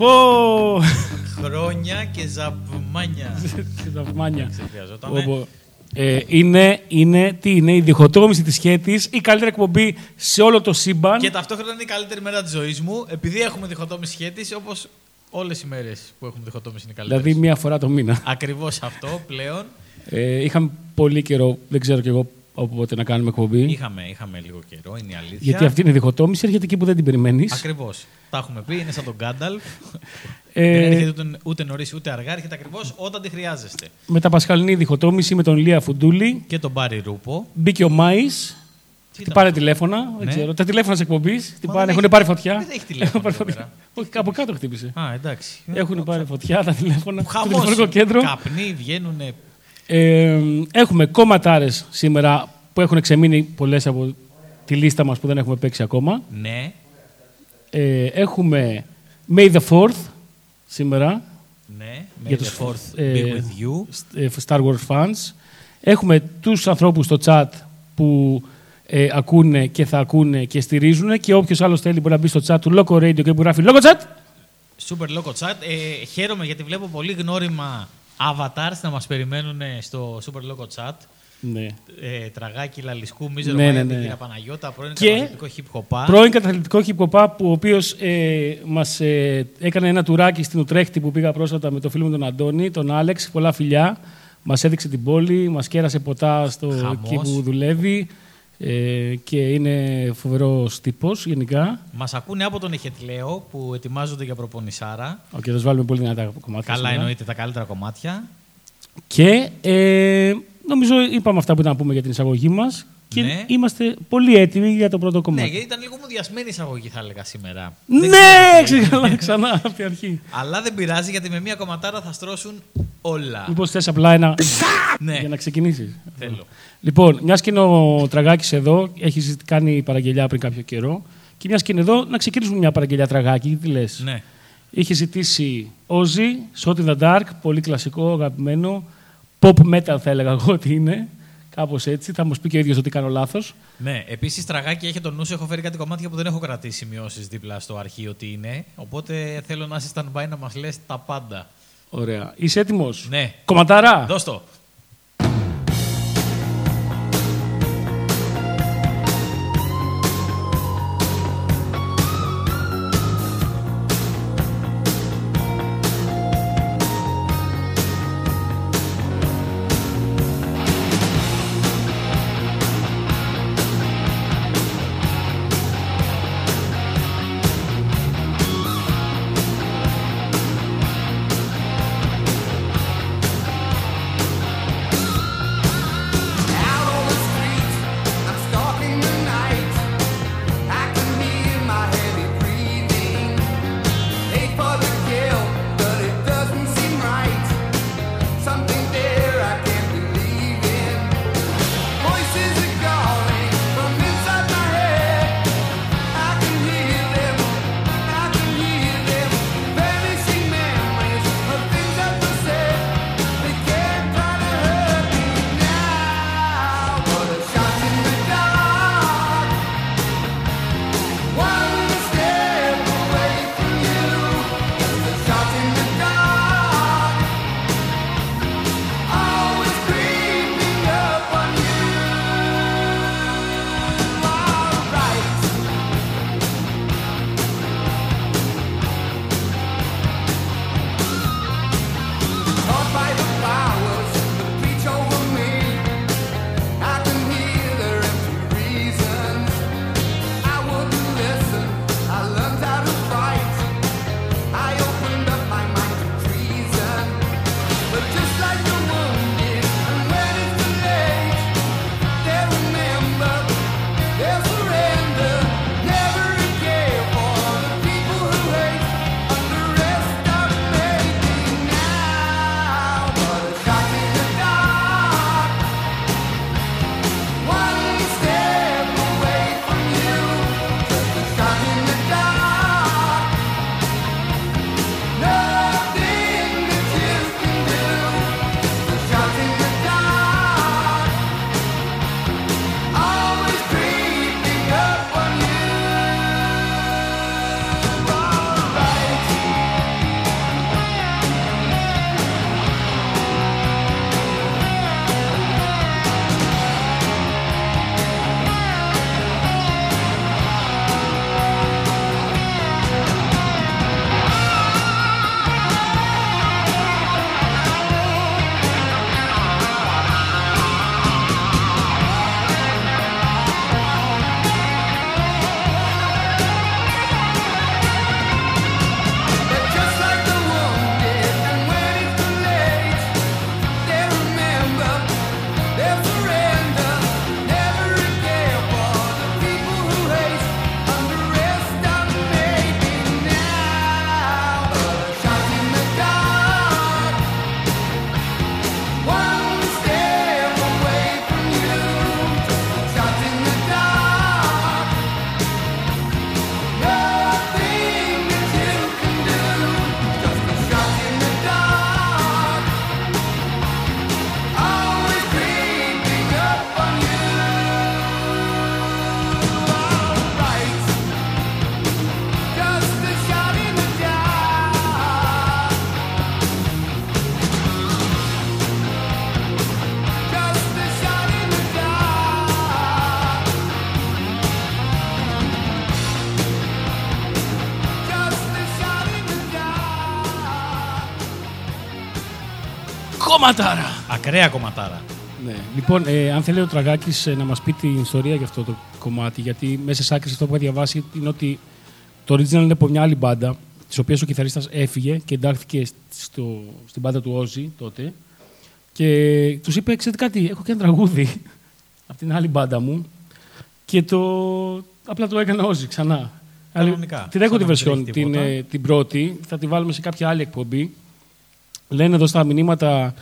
Πω! Χρόνια και ζαμπμάνια. Θαυμάνια. Δεν χρειαζόταν. Πω, πω. Ε, είναι, είναι, τι είναι, η διχοτόμηση της σχέτης, η καλύτερη εκπομπή σε όλο το σύμπαν. Και ταυτόχρονα είναι η καλύτερη μέρα της ζωής μου, επειδή έχουμε διχοτόμηση σχέτη, όπως όλες οι μέρες που έχουμε διχοτόμηση είναι καλύτερες. Δηλαδή μία φορά το μήνα. Ακριβώς αυτό πλέον. Ε, είχαμε πολύ καιρό, δεν ξέρω κι εγώ από πότε να κάνουμε εκπομπή. Είχαμε, είχαμε λίγο καιρό, είναι η αλήθεια. Γιατί αυτή είναι η διχοτόμηση, έρχεται εκεί που δεν την περιμένεις. Ακριβώς. Τα έχουμε πει, είναι σαν τον Γκάνταλφ. Ε, Δεν έρχεται ούτε, ούτε νωρίς ούτε αργά, έρχεται ακριβώς όταν τη χρειάζεστε. με τα πασχαλινή διχοτόμηση με τον Λία Φουντούλη. Και τον Μπάρι Ρούπο. Μπήκε ο Μάης. Τι Τι ήταν πάρε αυτό; τηλέφωνα, δεν Ναι. ξέρω. Τα τηλέφωνα της εκπομπής Μα έχουν δεν έχει- πάρει φωτιά. δεν έχει τηλέφωνο Έχουν πάρει εδώ φωτιά. πέρα. Όχι, από κάτω χτύπησε. Α, εντάξει. Έχουν πάρει φωτιά τα τηλέφωνα. Το Χαμός. τηλεφωνικό κέντρο. Καπνοί βγαίνουν. Ε, έχουμε κομματάρες σήμερα που έχουν ξεμείνει πολλές από τη λίστα μας που δεν έχουμε παίξει ακόμα. Ναι, Ε, έχουμε May the 4th σήμερα ναι. Για May τους the fourth ε, be with you. ε, Star Wars fans. Έχουμε τους ανθρώπους στο chat που ε, ακούνε και θα ακούνε και στηρίζουν και όποιος άλλος θέλει μπορεί να μπει στο chat του Loco Radio και που γράφει Loco Chat. Super Loco Chat. Ε, χαίρομαι γιατί βλέπω πολύ γνώριμα avatars να μας περιμένουν στο Super Loco Chat. Ναι. Ε, τραγάκι Λαλισκού, Μίζερο Ναι, ναι, Μάια, ναι. Τεγίρα Παναγιώτα, πρώην Και- καταθλιπτικό hip hop. Πρώην καταθλιπτικό hip-hop που ο οποίος ε, μας ε, έκανε ένα τουράκι στην Ουτρέχτη που πήγα πρόσφατα με το φίλο μου τον Αντώνη, τον Άλεξ, πολλά φιλιά. Μας έδειξε την πόλη, μας κέρασε ποτά στο Χαμός. εκεί που δουλεύει ε, και είναι φοβερός τύπος γενικά. Μας ακούνε από τον Εχετλέο που ετοιμάζονται για προπονησάρα. Οκ, θα τους βάλουμε πολύ δυνατά κομμάτια. Καλά σήμερα. εννοείται τα καλύτερα κομμάτια. Και ε, νομίζω είπαμε αυτά που ήταν να πούμε για την εισαγωγή μας και Ναι. είμαστε πολύ έτοιμοι για το πρώτο Ναι, κομμάτι. γιατί ήταν λίγο μου διασμένη εισαγωγή θα έλεγα σήμερα. Ναι, Δεν ξέρω τι ξεκαλά, ξανά από την αρχή. Αλλά δεν πειράζει γιατί με μία κομματάρα θα στρώσουν όλα. Μήπως θες απλά ένα. Ναι, για να ξεκινήσεις; θέλω. Λοιπόν, μια και είναι ο Τραγάκης εδώ, έχει κάνει παραγγελιά πριν κάποιο καιρό. Και μια και είναι εδώ, να ξεκινήσουμε μια παραγγελιά Τραγάκη. Τι λες; Ναι. Είχε ζητήσει Ozzy, Shot in the Dark, πολύ κλασικό, αγαπημένο. Pop metal θα έλεγα εγώ ότι είναι. Κάπως έτσι. Θα μου πει και ο ίδιος ότι κάνω λάθος. Ναι, επίσης τραγάκι έχει το νου σου. Έχω φέρει κάτι κομμάτια που δεν έχω κρατήσει σημειώσει δίπλα στο αρχείο τι είναι. Οπότε θέλω να είσαι stand-by να μας λες τα πάντα. Ωραία. Είσαι έτοιμος; Ναι. Κομματάρα; Δώσ' το. Κομματάρα! Ακραία κομματάρα. Ναι. Λοιπόν, ε, αν θέλει ο Τραγάκης να μας πει την ιστορία για αυτό το κομμάτι, γιατί μέσα σε άκρη αυτό που έχω διαβάσει είναι ότι το original είναι από μια άλλη μπάντα, της οποίας ο κιθαρίστας έφυγε και εντάχθηκε στο, στην μπάντα του Όζη τότε. Και τους είπε: Ξέρετε κάτι, έχω και ένα τραγούδι από την άλλη μπάντα μου. Και το. Απλά το έκανε Όζη ξανά. Κανονικά. Την έχω Σαν τη να μην version τρέχει την, τίποτα. ε, την πρώτη, θα τη βάλουμε σε κάποια άλλη εκπομπή. Λένε εδώ στα μηνύματα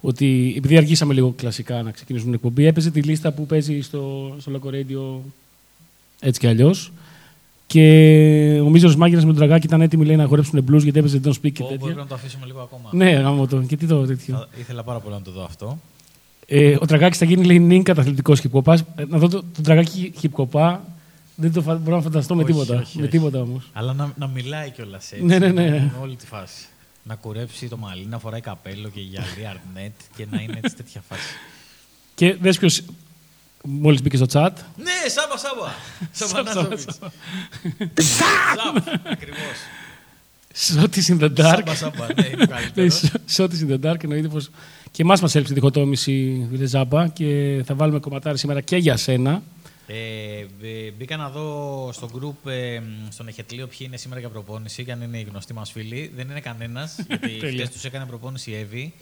ότι επειδή αργήσαμε λίγο κλασικά να ξεκινήσουμε την εκπομπή, έπαιζε τη λίστα που παίζει στο, στο Loco Radio έτσι κι αλλιώς. Και ο Μίζος Μάγκηνα με τον Τραγάκη ήταν έτοιμοι λέει, να χορέψουν blues γιατί έπαιζε Don't Speak και Πω, Μπορεί τέτοια. να το αφήσουμε λίγο ακόμα. Ναι, γάμο το. Και τι το τέτοιο. Θα- Ήθελα πάρα πολύ να το δω αυτό. Ε, ο Τραγάκης θα γίνει λέει νυν καταθλιπτικό χιπκοπά. Ε, να δω το, τον Τραγάκη χιπκοπά. Δεν το φα- μπορώ να φανταστώ με Όχι, τίποτα. όχι, με όχι. τίποτα όμως. Αλλά να, να μιλάει κιόλας έτσι. Ναι, ναι, ναι. Με όλη τη φάση. Να κουρέψει το μαλλί, να φοράει καπέλο και γυαλί, αρνέτ και να είναι έτσι τέτοια φάση. Και δε ποιο μόλις μπήκε στο chat. Ναι, Σάμπα Σάμπα! Σάμπα, Σαμπανάζοβιτς. Σάμπα. Σαμπ, ακριβώς. Σώτης in the dark. Σάμπα Σάμπα, ναι, είναι το Ναι, καλύτερο. Σώτης in the dark εννοείται πως και εμάς μας έλειψε η διχοτόμηση Βίλε Ζάμπα και θα βάλουμε κομματάρι σήμερα και για σένα. Ε, μπ- μπήκα να δω στο group, ε, στον Εχετλίο, ποιοι είναι σήμερα για προπόνηση και αν είναι οι γνωστοί μας φίλοι. Δεν είναι κανένας, γιατί Τέλεια. χθες τους έκανε προπόνηση η Εύη.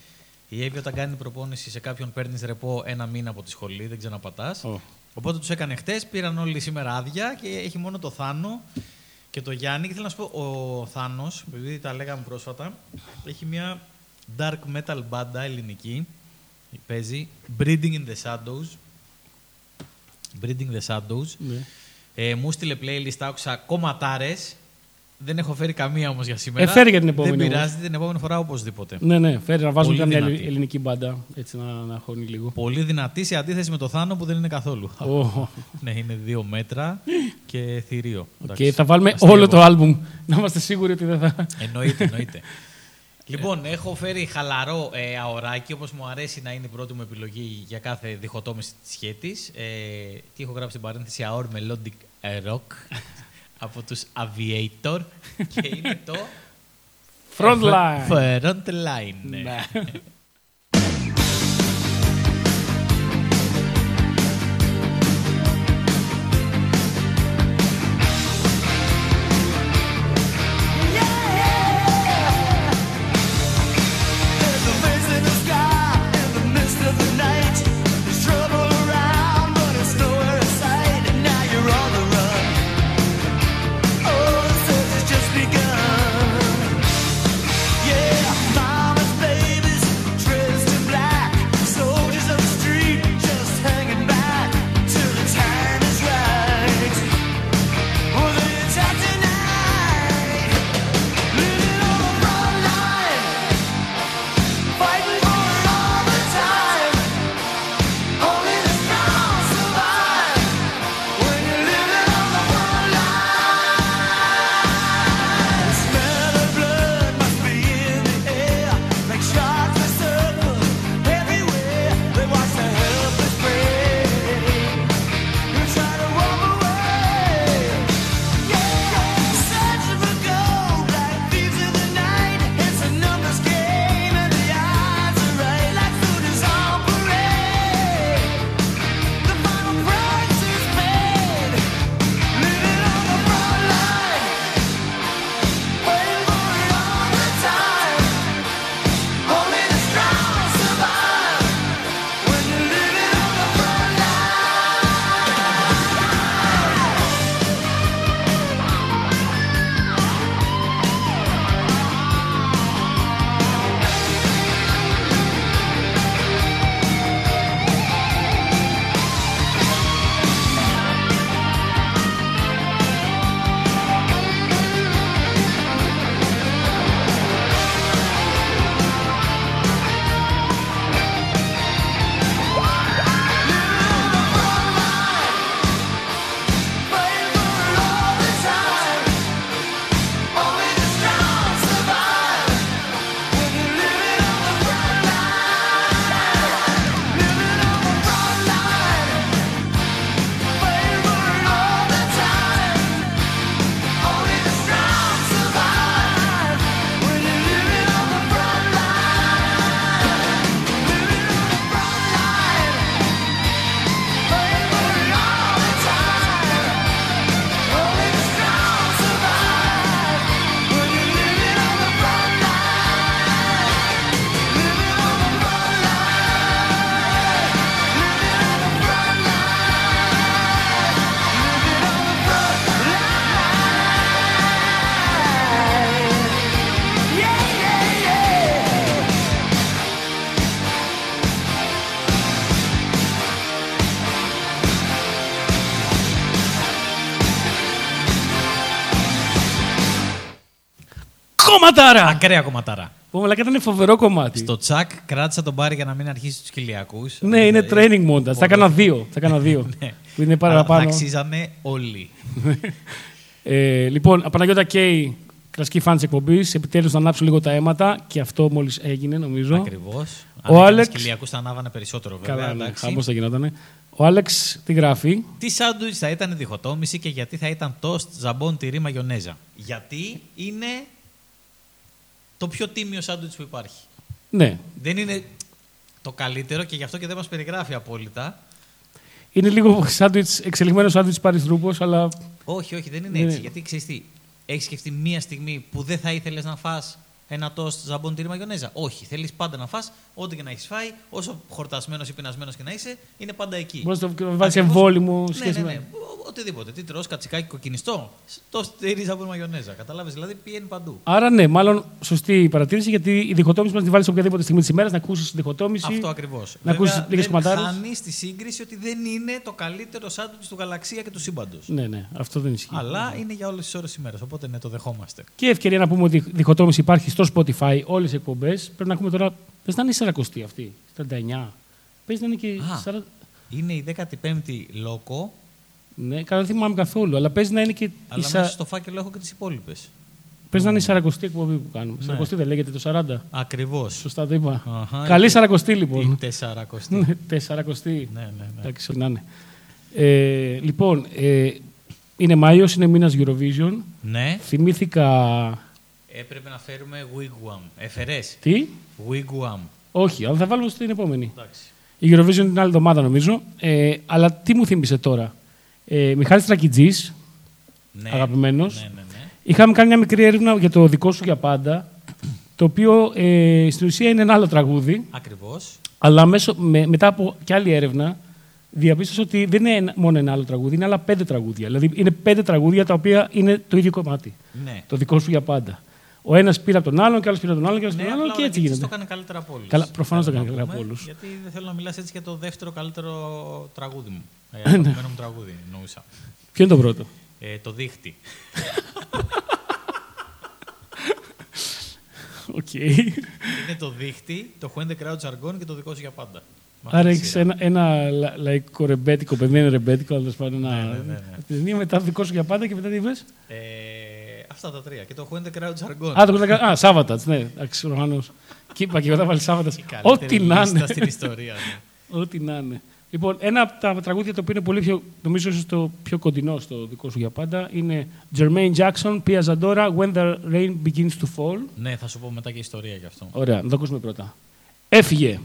Η Εύη, όταν κάνει προπόνηση σε κάποιον, παίρνεις ρεπό ένα μήνα από τη σχολή, δεν ξαναπατάς. Ω. Οπότε τους έκανε χτε, πήραν όλοι σήμερα άδεια και έχει μόνο το Θάνο και το Γιάννη. Και θέλω να σου πω, ο Θάνος, επειδή τα λέγαμε πρόσφατα, έχει μια dark metal μπάντα ελληνική. Παίζει Breeding in the Shadows. Breeding the Shadows. Ναι. Ε, μου στείλε playlist, άκουσα κομματάρες. Δεν έχω φέρει καμία όμως για σήμερα. Ε, φέρει για την επόμενη Δεν όμως. πειράζει, την επόμενη φορά οπωσδήποτε. ναι, ναι, φέρει να βάζουμε Πολύ μια δυνατή. ελληνική μπάντα έτσι να, να χώνει λίγο. Πολύ δυνατή σε αντίθεση με το Θάνο που δεν είναι καθόλου. Ω. ναι, είναι δύο μέτρα και θηρίο. Και θα βάλουμε Αστείευω. όλο το άλμπουμ να είμαστε σίγουροι ότι δεν θα... Εννοείται, εννοείται. Λοιπόν, έχω φέρει χαλαρό ε, αοράκι, όπως μου αρέσει να είναι η πρώτη μου επιλογή για κάθε διχοτόμηση της σχέτης. Ε, τι έχω γράψει στην παρένθεση, Aor Melodic Rock από τους Aviator και είναι το... Frontline. Frontline, κομματάρα! Ακραία κομματάρα. Που μαλακά ήταν φοβερό κομμάτι. Στο τσακ κράτησα τον Μπάρι για να μην αρχίσει τους Κυλιακούς. Ναι, είναι training montage. Θα έκανα δύο. Θα έκανα δύο. Ναι. Που είναι Αλλά Θα παραπάνω. αξίζανε όλοι. Ε, λοιπόν, Παναγιώτα Κέι, κλασική φαν της εκπομπής. Επιτέλους να ανάψω λίγο τα αίματα και αυτό μόλις έγινε, νομίζω. Ακριβώς. Ο Άλεξ- Κυλιακούς θα ανάβανε περισσότερο βέβαια. Καλά, ναι, εντάξει. χαμός θα γινότανε. Ο Άλεξ τι γράφει; Τι σάντουιτς θα ήταν διχοτόμηση και γιατί θα ήταν τόστ, ζαμπόν, τυρί, μαγιονέζα. Γιατί είναι το πιο τίμιο σάντουιτς που υπάρχει. Ναι, Δεν είναι το καλύτερο και γι' αυτό και δεν μας περιγράφει απόλυτα. είναι λίγο σάντουιτς, εξελιγμένο σάντουιτς παριστρούπος, αλλά Όχι, όχι, δεν είναι Ναι. έτσι. Γιατί ξέρεις τι, έχεις σκεφτεί μία στιγμή που δεν θα ήθελες να φας ένα τόστ ζαμπόν τυρί μαγιονέζα. Όχι, θέλεις πάντα να φας ό,τι και να έχεις φάει, όσο χορτασμένος ή πεινασμένος και να είσαι, είναι πάντα εκεί. μπορείς να το βάλει Ακριβώς. εμβόλυμο Ναι, σχέση ναι, με. ναι. Ο- Οτιδήποτε. Τι τρως, κατσικάκι κοκκινιστό. Το τυρί ζαμπόν μαγιονέζα. Κατάλαβε, δηλαδή πηγαίνει παντού. Άρα ναι, μάλλον σωστή η παρατήρηση γιατί η διχοτόμηση μπορεί να τη βάλεις οποιαδήποτε στιγμή της ημέρας, να ακούσεις τη διχοτόμηση. Αυτό ακριβώς. Να ακούσεις λίγες κομματάρες. Χάνεις τη σύγκριση ότι δεν είναι το καλύτερο σάντουιτς του γαλαξία και του σύμπαντος. Ναι, ναι, αυτό δεν ισχύει. Αλλά είναι για όλες τις ώρες ημέρας. Οπότε ναι, το δεχόμαστε. Και ευκαιρία να πούμε ότι η διχοτόμηση υπάρχει στο Spotify, όλες οι εκπομπές. Πρέπει να ακούμε τώρα. Πες να είναι η 40 αυτή, 39. Πες να είναι και. Α. 40... Είναι η 15η λόκο, Ναι, καλά δεν θυμάμαι καθόλου. Αλλά παίζει να είναι και. η αλλά σα- μέσα στο φάκελο έχω και τις υπόλοιπες. Παίζει να είναι η 40 εκπομπή που κάνουμε. Ναι. 40 δεν λέγεται το 40. Ακριβώς. Σωστά το είπα. Αχα, Καλή η- 40 λοιπόν. Η 40η. Ναι, 40. ναι, ναι, ναι. Εντάξει, ό,τι να είναι. Ε, λοιπόν, ε, είναι Μάιος, είναι μήνας Eurovision. Ναι, Θυμήθηκα. Έπρεπε να φέρουμε wigwam. Εφερές. Τι; Wigwam. Όχι, αλλά θα βάλουμε στην επόμενη. Εντάξει. Η Eurovision είναι την άλλη εβδομάδα νομίζω. Ε, αλλά τι μου θύμισε τώρα. Ε, Μιχάλης Τρακιτζής, Ναι. Αγαπημένος. Ναι, ναι, ναι. είχαμε κάνει μια μικρή έρευνα για το δικό σου για πάντα, το οποίο ε, στην ουσία είναι ένα άλλο τραγούδι, Ακριβώς. αλλά μέσω, με, μετά από κι άλλη έρευνα διαπίστωσα ότι δεν είναι ένα- μόνο ένα άλλο τραγούδι, είναι άλλα πέντε τραγούδια. Δηλαδή είναι πέντε τραγούδια τα οποία είναι το ίδιο κομμάτι. Ναι. Το δικό σου για πάντα. Ο ένας πήρε από τον άλλον, και άλλος πήρε από τον άλλον, και άλλος Ναι, πήρε από τον απλά άλλον, ο και έτσι Ρακιτσής γίνεται. το έκανε καλύτερα από όλους. Καλά, προφανώς το Θέλω έκανε να καλύτερα από πούμε, όλους. Γιατί δεν θέλω να μιλάς έτσι για το δεύτερο καλύτερο τραγούδι μου. Ναι. Ε, αγαπημένο μου τραγούδι, εννοούσα. Ποιο είναι το πρώτο; Ε, το δίχτυ. Οκ. Είναι το δίχτυ, το When the Crowds Are Gone και το δικό σου για πάντα. Με αυτή Άρα τη έχεις σειρά. ένα, ένα λα- λαϊκό ρεμπέτικο, παιδί δεν είναι ρεμπέτικο, αλλά τέλος πάντων. Ναι, Ένα... ναι, ναι, ναι. ταινία μετά το δικό σου για πάντα και μετά τι είπες; Ε, αυτά τα τρία. Και το When the Crowds Are Gone. Α, το κοντά. Α, Σάββατας, ναι, εντάξει, προφανώς. Και είπα και εγώ θα βάλει Σάββατας. Η καλύτερη Ό,τι να λίστα είναι. στην ιστορία. ναι. Ό,τι να είναι. Λοιπόν, ένα από τα τραγούδια το οποίο είναι πολύ πιο, νομίζω ίσως το πιο κοντινό στο δικό σου για πάντα, είναι Jermaine Jackson, Pia Zadora, When the Rain Begins to Fall. Ναι, θα σου πω μετά και ιστορία γι' αυτό. Ωραία, να το ακούσουμε πρώτα. Έφυγε.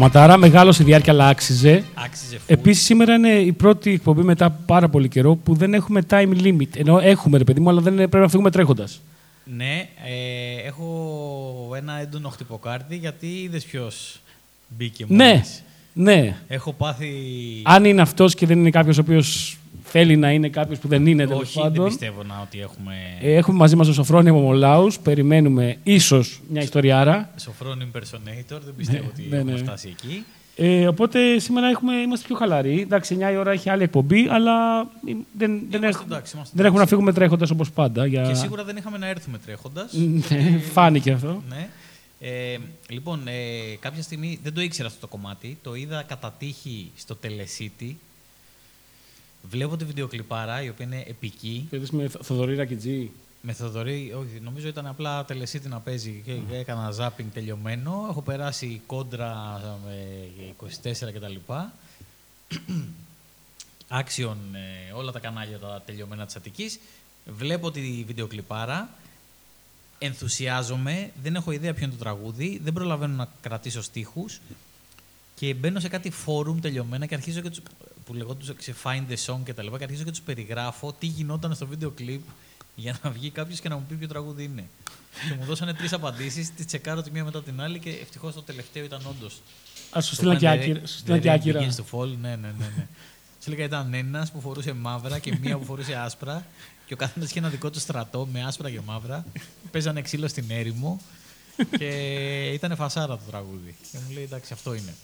Κομματάρα. Μεγάλο σε διάρκεια, αλλά άξιζε. Άξιζε full. Επίσης, σήμερα είναι η πρώτη εκπομπή μετά πάρα πολύ καιρό που δεν έχουμε time limit. Ενώ έχουμε, ρε παιδί μου, αλλά δεν είναι- πρέπει να φύγουμε τρέχοντας. Ναι, ε, έχω ένα έντονο χτυποκάρδι γιατί είδες ποιος μπήκε Ναι, μόλις. ναι. Έχω πάθει. Αν είναι αυτός και δεν είναι κάποιος ο οποίος θέλει να είναι κάποιος που δεν είναι, τέλος Όχι, δεν πάντων. πιστεύω να ότι έχουμε. Ε, έχουμε μαζί μας τον Σοφρόνη Μομολάους. Περιμένουμε ίσως μια ιστοριάρα. Σοφρόν impersonator, δεν πιστεύω ότι ναι, έχουμε ναι. φτάσει εκεί. Ε, οπότε σήμερα έχουμε, είμαστε πιο χαλαροί. Εντάξει, 9 η ώρα έχει άλλη εκπομπή, αλλά δεν, δεν, Είμαστε έχουμε, εντάξει, είμαστε δεν έχουμε να εντάξει. φύγουμε τρέχοντας όπως πάντα. Για... Και σίγουρα δεν είχαμε να έρθουμε τρέχοντας. Ναι, φάνηκε αυτό. Ναι. Ε, λοιπόν, ε, κάποια στιγμή δεν το ήξερα αυτό το κομμάτι. Το είδα κατά τύχη στο Telecity. Βλέπω τη βιντεοκλιπάρα, η οποία είναι επική. Το είδες με Θοδωρή Ρακιτζή; Με Θοδωρή, όχι, νομίζω ήταν απλά Telecity να παίζει και έκανα ζάπινγκ τελειωμένο. Έχω περάσει κόντρα με 24 κτλ. Άξιον ε, όλα τα κανάλια τα τελειωμένα της Αττικής. Βλέπω τη βιντεοκλιπάρα. Ενθουσιάζομαι. Δεν έχω ιδέα ποιο είναι το τραγούδι. Δεν προλαβαίνω να κρατήσω στίχους. Και μπαίνω σε κάτι φόρουμ τελειωμένα και αρχίζω και τους, που λεγόταν σε Find the Song και τα λοιπά και αρχίζω και τους περιγράφω τι γινόταν στο βίντεο κλιπ για να βγει κάποιος και να μου πει ποιο τραγούδι είναι. και μου δώσανε τρεις απαντήσεις, τις τσεκάρω τη μία μετά την άλλη και ευτυχώς το τελευταίο ήταν όντως. Α σου στείλαν και άκυρα. Σου στείλαν και άκυρα. Begins to fall, ναι, ναι, ναι. ναι. Σου έλεγα ήταν ένας που φορούσε μαύρα και μία που φορούσε άσπρα και ο καθένας είχε ένα δικό του στρατό με άσπρα και μαύρα. Παίζανε ξύλο στην έρημο και ήταν φασάρα το τραγούδι. Και μου λέει εντάξει, αυτό είναι.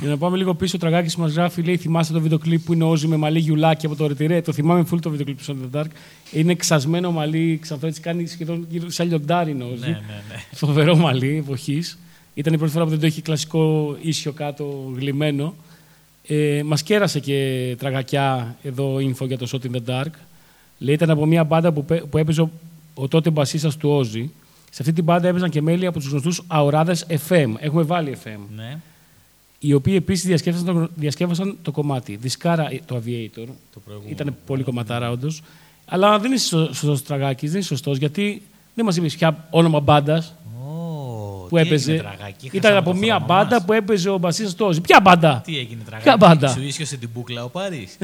Για να πάμε λίγο πίσω, ο Τραγάκης μας γράφει, λέει: Θυμάστε το βίντεο κλιπ που είναι όζι με μαλλί γιουλάκι από το ρετυρέ. Το θυμάμαι full το βίντεο κλιπ του Son of the Dark. Είναι ξασμένο μαλλί, ξανθό έτσι κάνει σχεδόν γύρω σαν λιοντάρινο όζι. ναι, ναι, ναι. Φοβερό μαλλί εποχής. Ήταν η πρώτη φορά που δεν το είχε κλασικό ίσιο κάτω γλυμμένο. Ε, Μας κέρασε και τραγακιά εδώ info για το Shot in the Dark. Λέει ήταν από μια μπάντα που, πέ- που έπαιζε ο, ο τότε μπασίστας του Όζη. Σε αυτή την μπάντα έπαιζαν και μέλη από τους γνωστούς αοράδε FM. Έχουμε βάλει FM. ναι. Οι οποίοι επίσης διασκεύασαν, το- διασκεύασαν το κομμάτι. Δισκάρα ε, το Aviator. Το προηγούμενο. Ήταν πολύ κομματάρα, όντως. Αλλά δεν είσαι σωστός τραγάκι, δεν είσαι σωστός γιατί δεν μας είπες πια όνομα μπάντας Ω, που τι έπαιζε. έγινε, τραγάκι, Ήταν χάσαμε από το μια χρόνο μπάντα μας. που έπαιζε ο μπασίστας του Όζη. Ποια μπάντα! Τι έγινε τραγάκι, Ποια μπάντα; σου ίσιοσε την μπουκλα ο Πάρης.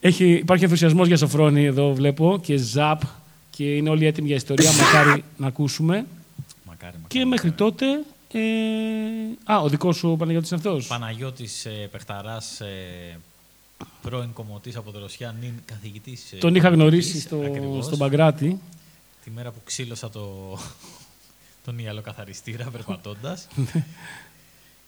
Έχει, υπάρχει ενθουσιασμός για Σοφρόνη εδώ, βλέπω, και ζαπ. Και είναι όλοι έτοιμοι για ιστορία. Μακάρι να ακούσουμε. μακάρι, μακάρι. Και μέχρι τότε. Ε... Α, ο δικός σου Παναγιώτης είναι αυτό. Παναγιώτης ε, Πεχταράς, ε, πρώην κομμωτής από τη Ρωσιά, νυν καθηγητής. ε, Τον είχα γνωρίσει φυσικής, στο, ακριβώς, στον Παγκράτη. Τη μέρα που ξύλωσα το, τον ιαλοκαθαριστήρα περπατώντας.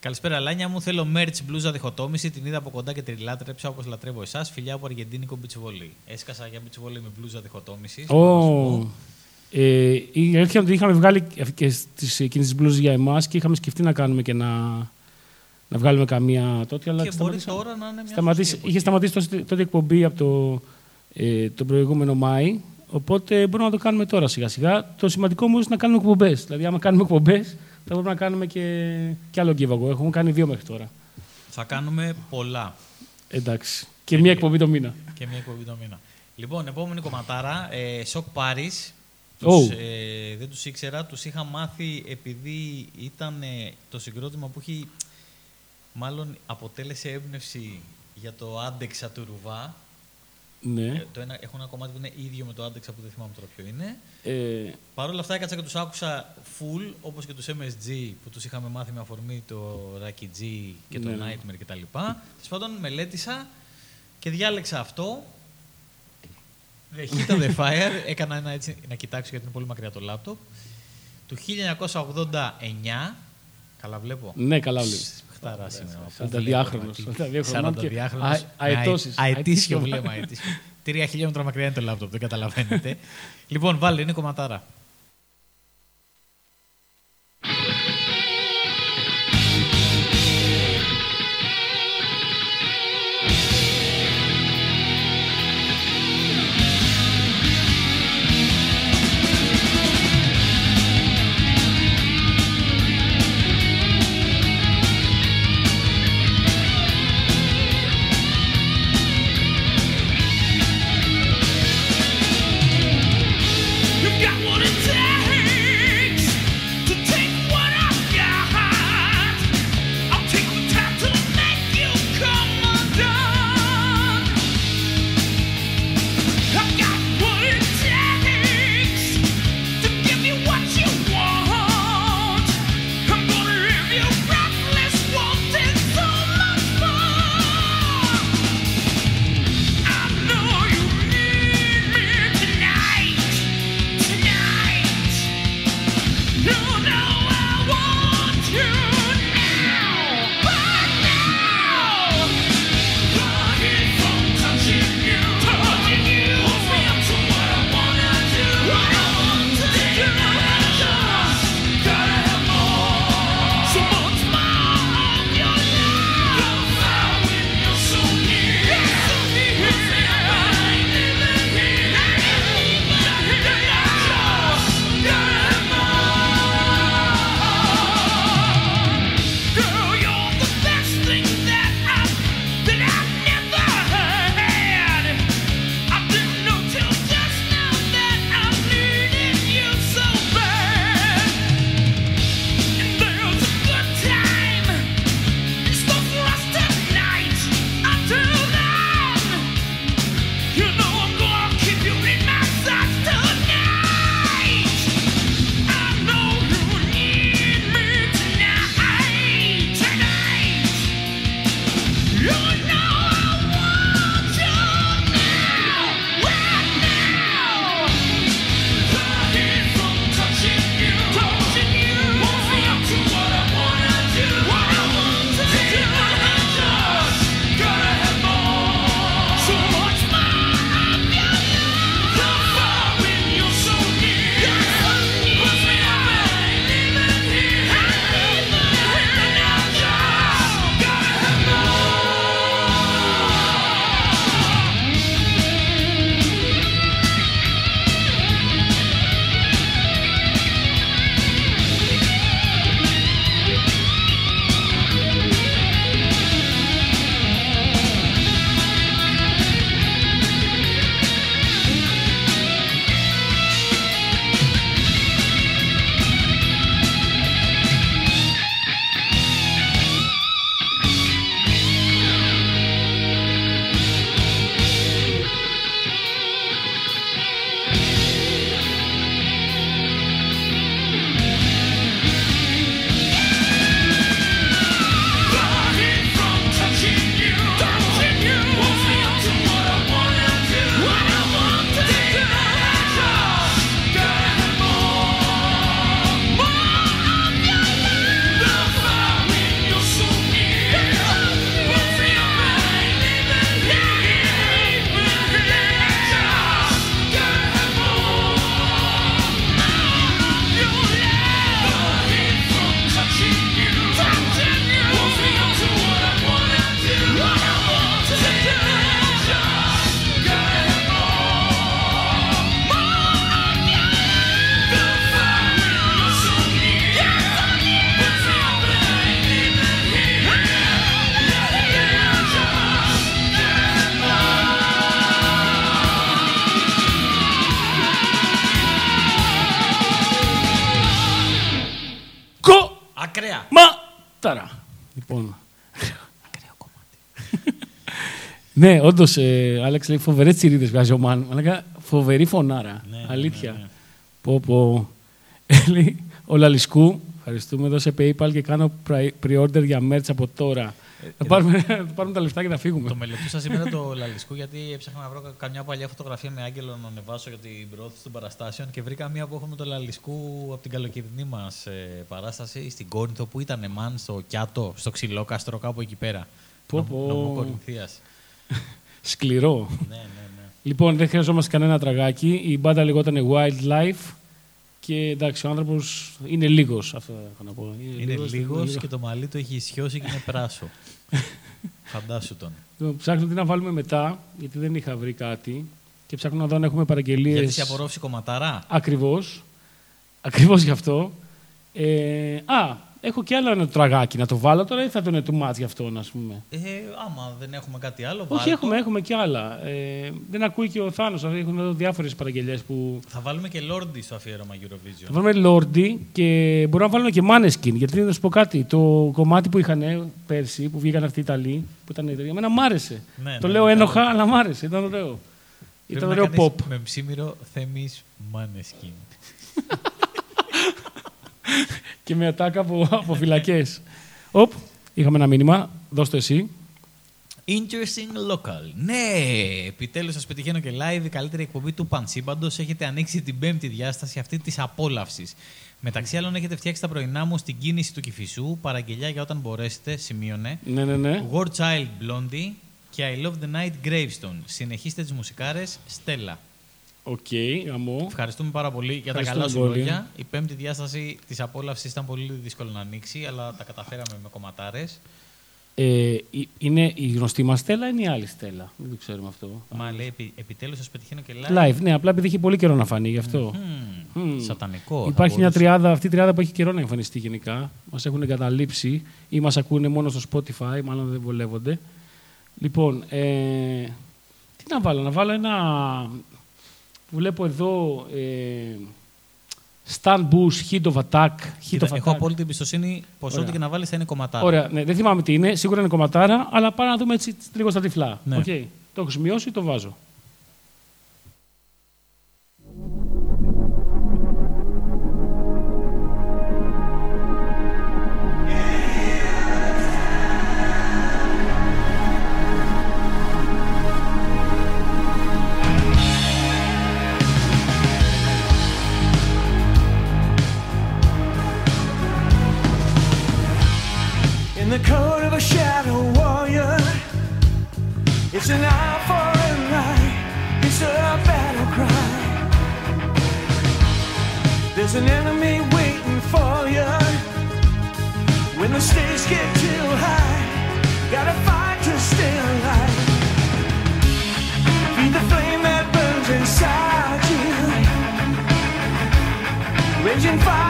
Καλησπέρα, Λάνια μου. Θέλω merch μπλούζα διχοτόμηση. Την είδα από κοντά και τη λάτρεψα όπως λατρεύω εσάς. Φιλιά από αργεντίνικο beach volley. Έσκασα για beach volley με μπλούζα διχοτόμησης. Ω, Ε, η αλήθεια είναι ότι είχαμε βγάλει και στις εκείνες τις μπλούζες για εμάς και είχαμε σκεφτεί να κάνουμε και να, να βγάλουμε καμία τότε, αλλά Και μπορεί σταματήσα- τώρα να είναι μια σταματήσει, σωστή είχε εποχή. σταματήσει τότε, τότε η εκπομπή από το, ε, τον προηγούμενο Μάη, οπότε μπορούμε να το κάνουμε τώρα σιγά σιγά. Το σημαντικό όμως είναι να κάνουμε εκπομπές. Δηλαδή, άμα κάνουμε εκπομπές, θα μπορούμε να κάνουμε και, και άλλο giveaway. Έχουμε κάνει δύο μέχρι τώρα. Θα κάνουμε πολλά. Εντάξει. Και μία εκπομπή το μήνα. Και μια εκπομπή το μήνα. Λοιπόν, επόμενη κομματάρα. Ε, Σοκ Πάρη. Oh. ε, δεν τους ήξερα. Τους είχα μάθει επειδή ήταν ε, το συγκρότημα που έχει μάλλον αποτέλεσε έμπνευση για το άντεξα του Ρουβά. Ναι. Ε, το ένα, έχω ένα κομμάτι που είναι ίδιο με το άντεξα που δεν θυμάμαι τώρα ποιο είναι. Ε, Παρ' όλα αυτά έκατσα και τους άκουσα full, όπως και τους MSG που τους είχαμε μάθει με αφορμή το Rocky G και το Ναι, ναι. Nightmare κτλ. Τέλος πάντων μελέτησα και διάλεξα αυτό. The Heat of the Fire. Έκανα ένα έτσι να κοιτάξω γιατί είναι πολύ μακριά το λάπτοπ. Του 1989. Καλά βλέπω; ναι, καλά βλέπεις. Χταρά σήμερα. 42χρονος. 42 χρονών και 42χρονος. α- αετώσεις. Αετήσιο Αετήσιο. βλέμμα. αετήσιο. Τρία χιλιόμετρα μακριά είναι το λάπτοπ, δεν καταλαβαίνετε. λοιπόν, βάλε, είναι κομματάρα. Ναι, όντως, ε, Άλεξ λέει φοβερές τσιρίδες βγάζει ο Μαν. Μαλάκα, φοβερή φωνάρα. Ναι, ναι, Αλήθεια. ναι, ναι. Πω, πω. Λέει, ο Λαλισκού, ευχαριστούμε, δώσε PayPal και κάνω pre- pre-order για merch από τώρα. θα, πάρουμε, θα πάρουμε τα λεφτά και θα φύγουμε. Ε, Το μελετούσα σήμερα το Λαλισκού γιατί έψαχνα να βρω κα- καμιά παλιά φωτογραφία με άγγελο να ανεβάσω για την προώθηση των παραστάσεων και βρήκα μία που έχουμε το Λαλισκού από την καλοκαιρινή μας παράσταση στην Κόρινθο που ήταν μαν στο Κιάτο, στο Ξυλόκαστρο, κάπου εκεί πέρα. Πω, Νομ- πω. Νομό Κορινθίας. Σκληρό. ναι, ναι, ναι. Λοιπόν, δεν χρειαζόμαστε κανένα τραγάκι. Η μπάντα λεγόταν Wildlife. Και εντάξει, ο άνθρωπος είναι λίγος. Αυτό έχω να πω. Είναι λίγος, λίγος λίγος. και το μαλλί του έχει ισιώσει και είναι πράσο. Φαντάσου τον. Λοιπόν, Ψάχνω τι να βάλουμε μετά, γιατί δεν είχα βρει κάτι. Και ψάχνω να δω αν έχουμε παραγγελίες. Γιατί σε απορρόφηση κομματάρα. Ακριβώς. Ακριβώς γι' αυτό. Ε, α, έχω και άλλο ένα τραγάκι να το βάλω τώρα ή θα τον too much γι' αυτό, ας πούμε; Ε, άμα δεν έχουμε κάτι άλλο, Όχι, βάλ' έχουμε, το. έχουμε και άλλα. Ε, δεν ακούει και ο Θάνος. Έχουν εδώ διάφορες παραγγελίες που. Θα βάλουμε και Λόρντι στο αφιέρωμα Eurovision. Θα βάλουμε Λόρντι και μπορούμε να βάλουμε και Maneskin. Γιατί να σου πω κάτι. Το κομμάτι που είχαν πέρσι, που βγήκαν αυτοί οι Ιταλοί, που ήταν Ιταλοί, εμένα μ' άρεσε. Ναι, το ναι, λέω ναι, ένοχα, καλό. αλλά μ' άρεσε. Ήταν ωραίο. Πρέπει Ήταν να ωραίο κάνεις pop. Με ψήμυρο Θέμης Μάνεσκιν. και με ατάκα από, από φυλακές. Οπ, είχαμε ένα μήνυμα. Δώσ' το εσύ. Interesting local. Ναι, επιτέλους σας πετυχαίνω και live. Η καλύτερη εκπομπή του Πανσύμπαντος. Έχετε ανοίξει την πέμπτη διάσταση αυτή της απόλαυσης. Μεταξύ άλλων έχετε φτιάξει τα πρωινά μου στην κίνηση του Κηφισού. Παραγγελιά για όταν μπορέσετε, σημείωνε. Ναι, ναι, ναι. War Child Blondie και I Love the Night Gravestone. Συνεχίστε τις μουσικάρες, Στέλλα. Οκ, γαμώ. Ευχαριστούμε πάρα πολύ για τα Ευχαριστούμε καλά σου πολύ. λόγια. Η πέμπτη διάσταση της απόλαυσης ήταν πολύ δύσκολο να ανοίξει, αλλά τα καταφέραμε με κομματάρες. Ε, ε, είναι η γνωστή μας Στέλλα ή είναι η άλλη Στέλλα. Δεν το ξέρουμε αυτό. Μα λέει, επι, επιτέλους σας πετυχαίνω και live. Live, ναι, απλά επειδή έχει πολύ καιρό να φανεί γι' αυτό. Μμμ, Μμμ. Σατανικό. θα Υπάρχει μια μπορούσε. τριάδα, αυτή η τριάδα που έχει καιρό να εμφανιστεί γενικά. Μας έχουν εγκαταλείψει ή μας ακούνε μόνο στο Spotify, μάλλον δεν βολεύονται. Λοιπόν, ε, τι να βάλω, να βάλω ένα. Βλέπω εδώ. Ε, Stan Bush, Heat of Attack. Heat Κοίτα, of έχω attack. απόλυτη εμπιστοσύνη πως Ωραία. ό,τι και να βάλεις θα είναι κομματάρα. Ωραία, ναι, δεν θυμάμαι τι είναι. Σίγουρα είναι κομματάρα, αλλά πάμε να δούμε έτσι λίγο στα τυφλά. Ναι. Οκ. Το έχω σημειώσει, το βάζω. in the coat of a shadow warrior. It's an eye for an eye, it's a battle cry. There's an enemy waiting for you. When the stakes get too high, gotta fight to stay alive. Feed the flame that burns inside you, raging fire.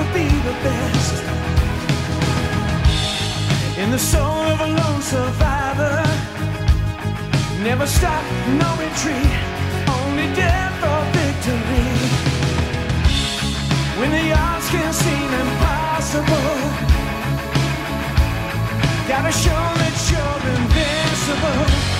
to be the best. In the soul of a lone survivor, never stop, no retreat, only death or victory. When the odds can seem impossible, gotta show that you're invincible.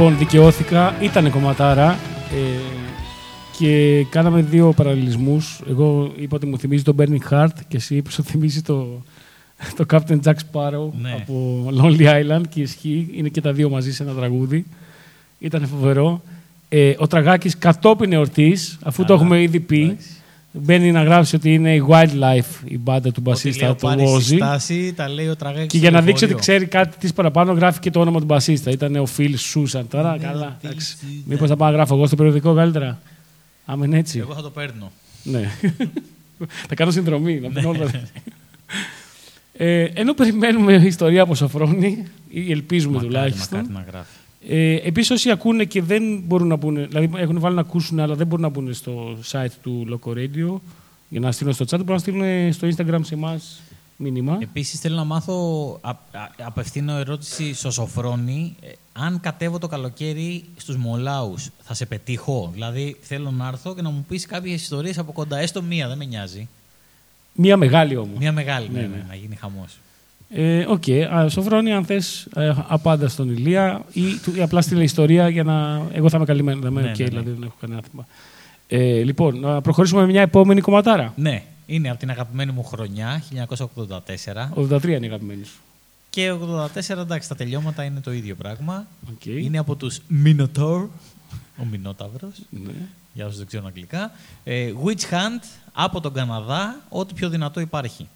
Λοιπόν, δικαιώθηκα, ήταν κομματάρα ε, και κάναμε δύο παραλληλισμούς. Εγώ είπα ότι μου θυμίζει τον Burning Heart και εσύ είπες ότι θυμίζει το, το Captain Jack Sparrow Ναι. από Lonely Island και ισχύει. Είναι και τα δύο μαζί σε ένα τραγούδι. Ήταν φοβερό. Ε, ο Τραγάκης κατόπιν εορτής, αφού το Καλά. έχουμε ήδη πει, Εντάξει. Μπαίνει να γράψει ότι είναι η Wildlife η μπάντα του Ότι μπασίστα λέω του πάρει Ozzy. συστάση, τα λέει ο Τραγάκης Και στο για να δείξει ότι λεωφορείο. ξέρει κάτι της παραπάνω, γράφει και το όνομα του μπασίστα. Ήταν ο Φιλ Σούσαν. Τώρα, Ναι, καλά. Phil εντάξει. Susan. Μήπως θα πάω να γράφω εγώ στο περιοδικό καλύτερα; Άμα είναι έτσι. Εγώ θα το παίρνω. Ναι. θα κάνω συνδρομή. Να πούμε όλα. ε, ενώ περιμένουμε ιστορία από Σοφρόνη, ή ελπίζουμε Μακάρι, τουλάχιστον. μακάρι να γράφει. Ε, Επίσης, όσοι ακούνε και δεν μπορούν να μπουν, δηλαδή έχουν βάλει να ακούσουν, αλλά δεν μπορούν να μπουν στο site του Loco Radio για να στείλουν στο chat, μπορούν να στείλουν στο Instagram σε εμάς μήνυμα. Επίσης, θέλω να μάθω, α, α, απευθύνω ερώτηση στο Σοφρόνη, ε, αν κατέβω το καλοκαίρι στους Μολάους, θα σε πετύχω; Δηλαδή, θέλω να έρθω και να μου πεις κάποιες ιστορίες από κοντά, έστω μία, δεν με νοιάζει. Μία μεγάλη όμως. Μία μεγάλη, ναι, Ναι, ναι, ναι. να γίνει χαμός. Ε, Οκ. Α, Σοφρόνη, αν θες, απάντα στον Ηλία ή, του- ή απλά στείλε ιστορία για να. Εγώ θα είμαι καλυμμένος. Θα είμαι Ναι, οκ, ναι, ναι. δηλαδή δεν έχω κανένα θέμα. Ε, λοιπόν, να προχωρήσουμε με μια επόμενη κομματάρα. Ναι, Είναι από την αγαπημένη μου χρονιά, 1984. 83 είναι η αγαπημένη σου. Και 84, εντάξει, τα τελειώματα είναι το ίδιο πράγμα. Οκ. Είναι από τους Minotaur, ο Μινόταυρος, Ναι. για όσους δεν ξέρουν αγγλικά. Ε, Witch Hunt από τον Καναδά, ό,τι πιο δυνατό υπάρχει.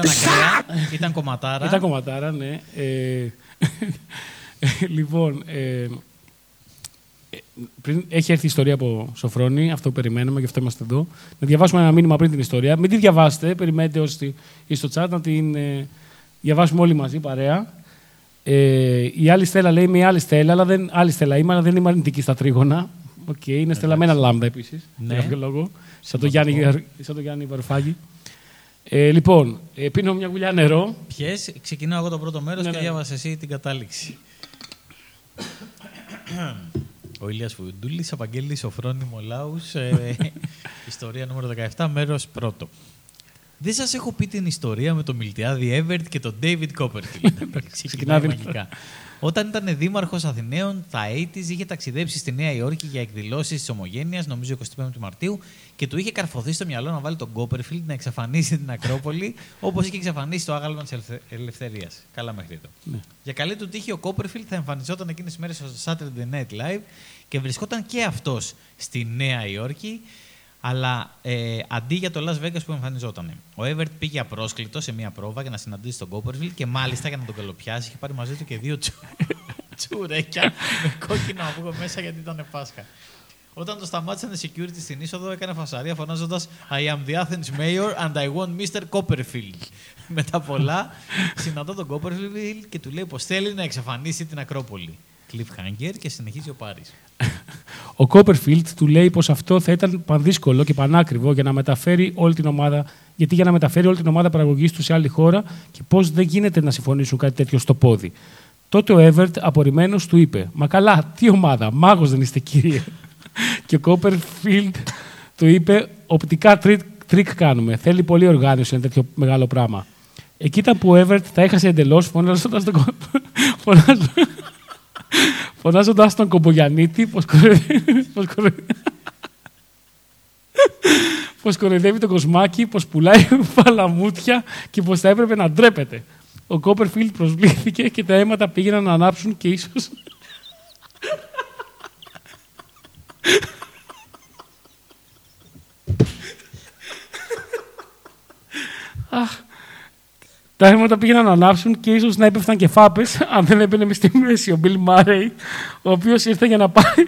Ήταν ακραία, ήταν κομματάρα. Ήταν κομματάρα, ναι. Ε, λοιπόν, ε, ε, πριν, έχει έρθει η ιστορία από Σοφρόνη, αυτό που περιμένουμε, γι' αυτό είμαστε εδώ. Να διαβάσουμε ένα μήνυμα πριν την ιστορία. Μην τη διαβάσετε, περιμένετε ως τη, ή στο chat να την ε, διαβάσουμε όλοι μαζί, παρέα. Ε, η άλλη Στέλλα λέει είμαι η άλλη Στέλλα, αλλά δεν, άλλη Στέλλα είμαι, αλλά δεν είμαι αρνητική στα τρίγωνα. Οκ, είναι Στέλλα με ένα λάμδα επίσης. Ναι. Για κάποιο λόγο. Σαν το Γιάννη, σαν το Γιάννη Βαρουφάκη. Ε, λοιπόν, ε, πίνω μια γουλιά νερό. Ποιε, ξεκινάω εγώ το πρώτο μέρος Ναι, και ναι. διάβασε εσύ την κατάληξη. Ο Ηλίας Φουντούλης, Απαγγέλης Οφρόνιμο Λάους, ε, ιστορία νούμερο 17, μέρος πρώτο. Δεν σας έχω πει την ιστορία με τον Μιλτιάδη Εύερτ και τον David Copperfield. Ξεκινάει ξεκινάει μαγικά. Όταν ήταν δήμαρχος Αθηναίων, τα 80s είχε ταξιδέψει στη Νέα Υόρκη για εκδηλώσεις της Ομογένειας, νομίζω 25 Μαρτίου, και του είχε καρφωθεί στο μυαλό να βάλει τον Κόπερφιλντ να εξαφανίσει την Ακρόπολη, όπως είχε εξαφανίσει το άγαλμα της Ελευθερίας. Καλά μέχρι εδώ. Ναι. Για καλή του τύχη, ο Κόπερφιλντ θα εμφανιζόταν εκείνες τις μέρες στο Saturday Night Live και βρισκόταν και αυτός στη Νέα Υόρκη, αλλά ε, αντί για το Las Vegas που εμφανιζόταν. Ο Εύερτ πήγε απρόσκλητο σε μια πρόβα για να συναντήσει τον Κόπερφιλντ και μάλιστα για να τον καλοπιάσει είχε πάρει μαζί του και δύο τσου... τσουρέκια με κόκκινο αυγό μέσα γιατί ήταν Πάσχα. Όταν το σταμάτησαν οι security στην είσοδο, έκανε φασαρία φωνάζοντας I am the Athens mayor and I want Mr. Copperfield. Μετά πολλά, συναντώ τον Copperfield και του λέει πως θέλει να εξαφανίσει την Ακρόπολη. Cliffhanger και συνεχίζει ο Πάρης. Ο Κόπερφιλτ του λέει πως αυτό θα ήταν πανδύσκολο και πανάκριβο για να μεταφέρει όλη την ομάδα, γιατί για να μεταφέρει όλη την ομάδα παραγωγής του σε άλλη χώρα και πώ δεν γίνεται να συμφωνήσουν κάτι τέτοιο στο πόδι. Τότε ο Εύερτ απορριμμένος του είπε: Μα καλά, τι ομάδα, μάγος δεν είστε κύριε. Και ο Κόπερφιλντ του είπε: Οπτικά τρικ, τρικ κάνουμε. Θέλει πολύ οργάνωση ένα τέτοιο μεγάλο πράγμα. Εκεί ήταν που ο Εύερτ τα έχασε εντελώς, φωνάζοντας τον, κο- φωνάζοντας- φωνάζοντας τον κομπογιαννίτη πως, κοροϊδεύει, πως, κοροϊδεύει, πως κοροϊδεύει τον κοσμάκη, πως πουλάει παραμύθια και πως θα έπρεπε να ντρέπεται. Ο Κόπερφιλτ προσβλήθηκε και τα αίματα πήγαιναν να ανάψουν και ίσως... Αχ, τα αίματα πήγαιναν να ανάψουν και ίσως να έπεφταν και φάπες αν δεν έμπαινε μες στη μέση ο Μπιλ Μάρεϊ, ο οποίος ήρθε για να πάρει.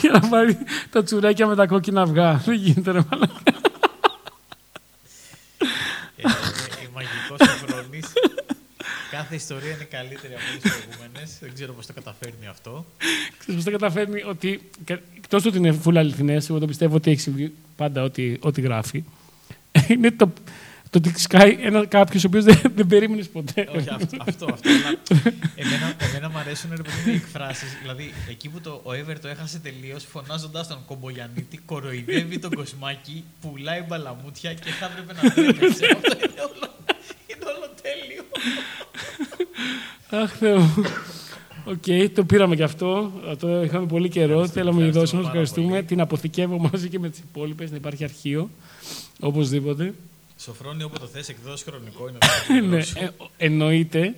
για να πάρει τα τσουρέκια με τα κόκκινα αυγά. Δεν γίνεται, ρε μαλάκα. Ε, ε, μαγικός Σοφρόνης. Κάθε ιστορία είναι καλύτερη από τις προηγούμενες. Δεν ξέρω πώς το καταφέρνει αυτό. Ξέρεις πώς το καταφέρνει ότι. Εκτός ότι είναι φούλα αληθινές, εγώ το πιστεύω ότι έχει συμβεί πάντα ό,τι, ό,τι γράφει. Είναι το, το ότι σκάει ένα κάποιος ο οποίος δεν, δεν περίμενες ποτέ. Όχι, αυτό, αυτό, αυτό. αλλά εμένα, εμένα μου αρέσουν ρε παιδί μου, οι εκφράσεις. Δηλαδή, εκεί που το, ο Εύερ το έχασε τελείως, φωνάζοντας τον Κομπογιανίτη, κοροϊδεύει τον κοσμάκι, πουλάει μπαλαμούτια και θα έπρεπε να τρέπεσαι. αυτό είναι όλο, είναι όλο τέλειο. Αχ, Θεέ μου. Οκ, το πήραμε και αυτό. Το είχαμε πολύ καιρό. Θέλαμε να ευχαριστούμε δώσουμε. πάρα Ευχαριστούμε. πολύ. Την αποθηκεύω μαζί και με τις υπόλοιπες να υπάρχει αρχείο. Οπωσδήποτε. Σοφρόνη, όποτε θες, εκδόσεις χρονικό είναι το ναι, σου. ε, εννοείται.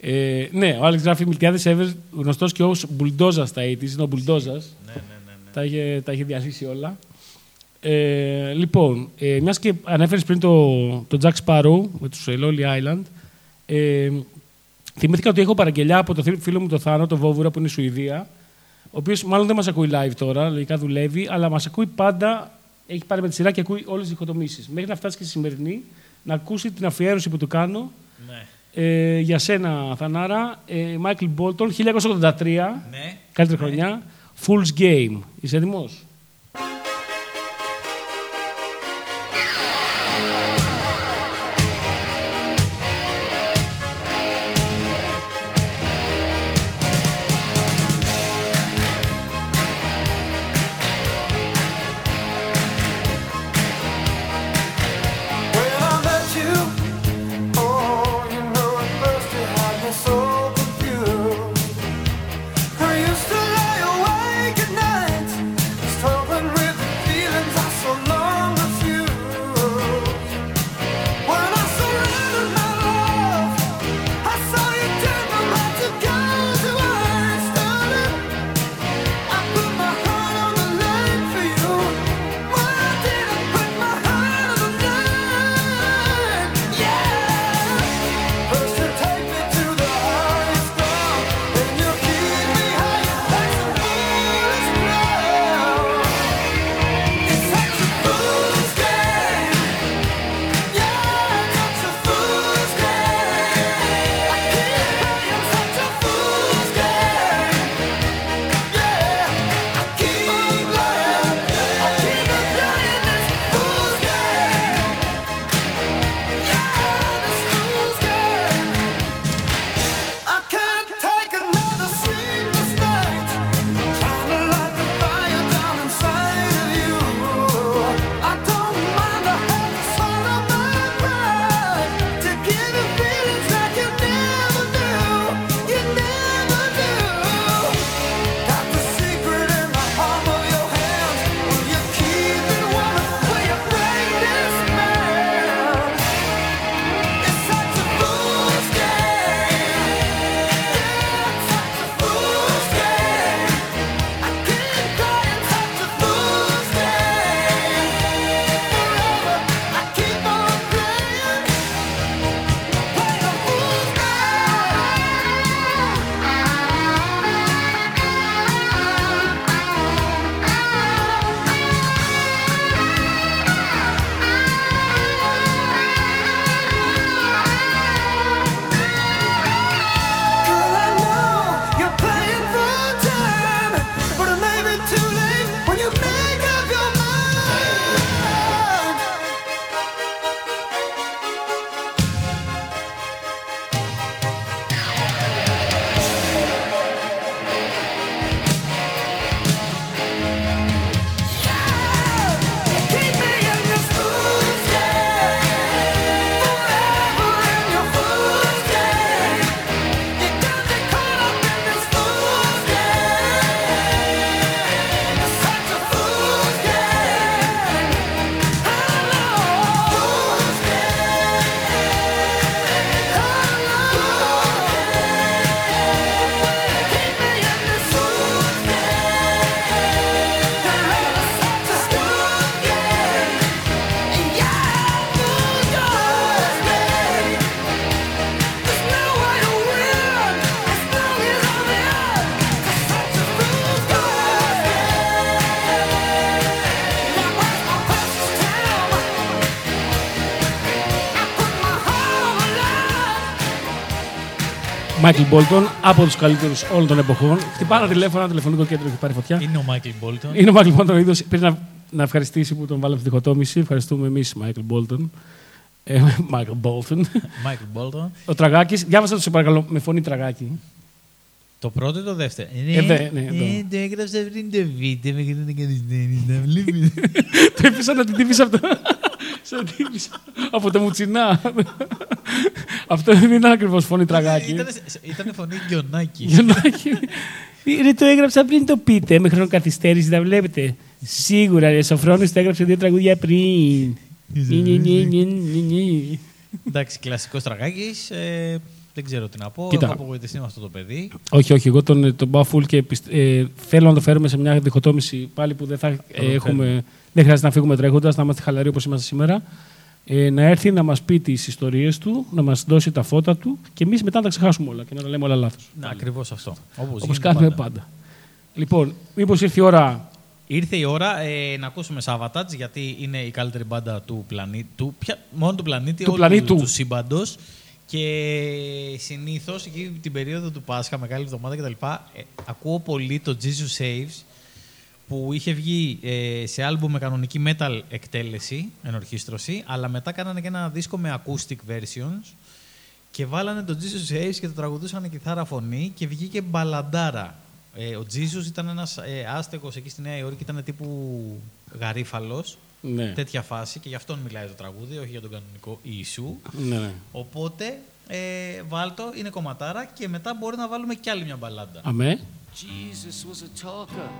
Ε, ναι, ο Άλεξ γράφει Μιλτιάδης Έβερτ, γνωστός και ως Μπουλντόζας στα 80s. Είναι ο Μπουλντόζας. Ναι, ναι, ναι. ναι. Τα είχε, τα είχε διαλύσει όλα. Ε, λοιπόν, ε, μιας και ανέφερες πριν το, το Jack Sparrow με τους Lonely Island, ε, θυμήθηκα ότι έχω παραγγελιά από το θη- φίλο μου το Θάνο, το Βόβουρα που είναι η Σουηδία, ο οποίος μάλλον δεν μας ακούει live τώρα, λογικά δουλεύει, αλλά μας ακούει πάντα, έχει πάρει με τη σειρά και ακούει όλες τις διχοτομήσεις. Μέχρι να φτάσει και στη σημερινή, να ακούσει την αφιέρωση που του κάνω ναι. ε, για σένα, Θανάρα. Ε, Michael Bolton, 1983. ναι. Καλύτερη χρονιά. Fool's Game. Είσαι έτοιμος; Μάικλ Μπόλτον από τους καλύτερους όλων των εποχών. Χτυπά ένα τηλέφωνο, ένα τηλεφωνικό κέντρο έχει πάρει φωτιά. Είναι ο Μάικλ Μπόλτον. Είναι ο Μάικλ Μπόλτον ο ίδιος. Πρέπει να, να ευχαριστήσει που τον βάλαμε στη διχοτόμηση. Ευχαριστούμε εμείς, Μάικλ Μπόλτον. Ε, Μάικλ Μπόλτον. Μάικλ Μπόλτον. Ο Τραγάκης, διάβασα το σε παρακαλώ με φωνή Τραγάκη. Το πρώτο ή το δεύτερο; Ε, δε- ναι, εδώ. ε, το έγραψα πριν το βίντεο, με δεν καθυστερείς να βλέπεις. το έπεισα να την τύπησα από το. Σαν τύπησα. από το μουτσινά. Αυτό δεν είναι ακριβώς φωνή Τραγάκη. Ήταν- Ήταν φωνή Γιονάκη. Γιονάκη. Ρε, το έγραψα πριν το πείτε, με χρονοκαθυστέρηση, τα βλέπετε. Σίγουρα, ρε, Σοφρόνης το έγραψε δύο τραγούδια πριν. Νι, νι, νι, νι, νι, νι. Εντάξει, κλασικός τραγάκι. Δεν ξέρω τι να πω. Κοίτα. Έχω απογοητευτεί με αυτό το παιδί. Όχι, όχι, εγώ τον, τον πάω full και πιστε- ε, θέλω να το φέρουμε σε μια διχοτόμηση πάλι που δεν θα ε, το έχουμε. Δεν χρειάζεται να φύγουμε τρέχοντας, να είμαστε χαλαροί όπως είμαστε σήμερα. Ε, να έρθει να μας πει τις ιστορίες του, να μας δώσει τα φώτα του και εμείς μετά να τα ξεχάσουμε όλα και να τα λέμε όλα λάθος. Ακριβώς αυτό. Όπως Όπως γίνεται κάνουμε πάντα. πάντα. Λοιπόν, μήπως ήρθε η ώρα. Ήρθε η ώρα ε, να ακούσουμε Savatage γιατί είναι η καλύτερη μπάντα του πλανήτη. Του, ποια- μόνο του πλανήτη, Του όλου πλανήτου. του, του σύμπαντος. Και συνήθως εκεί την περίοδο του Πάσχα, Μεγάλη Εβδομάδα κτλ. Ε, ακούω πολύ το Jesus Saves που είχε βγει ε, σε άλμπου με κανονική metal εκτέλεση, ενορχίστρωση, αλλά μετά κάνανε και ένα δίσκο με acoustic versions και βάλανε το Jesus Saves και το τραγουδούσαν κιθάρα φωνή και βγήκε μπαλαντάρα. Ε, ο Jesus ήταν ένας ε, άστεγος εκεί στη Νέα Υόρκη, ήταν τύπου γαρίφαλος, Ναι, τέτοια φάση και γι' αυτόν μιλάει το τραγούδι, όχι για τον κανονικό Ιησού. ναι, ναι. Οπότε ε, βάλτο, είναι κομματάρα και μετά μπορεί να βάλουμε κι άλλη μια μπαλάντα. Αμέ. Jesus was a talker,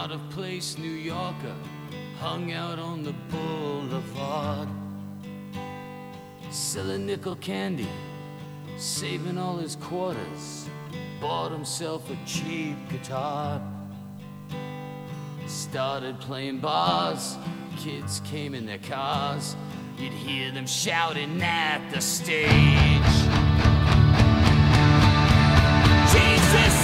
out of place New Yorker, hung out on the boulevard, selling nickel candy, saving all his quarters, bought himself a cheap guitar, started playing bars, kids came in their cars, you'd hear them shouting at the stage. Jesus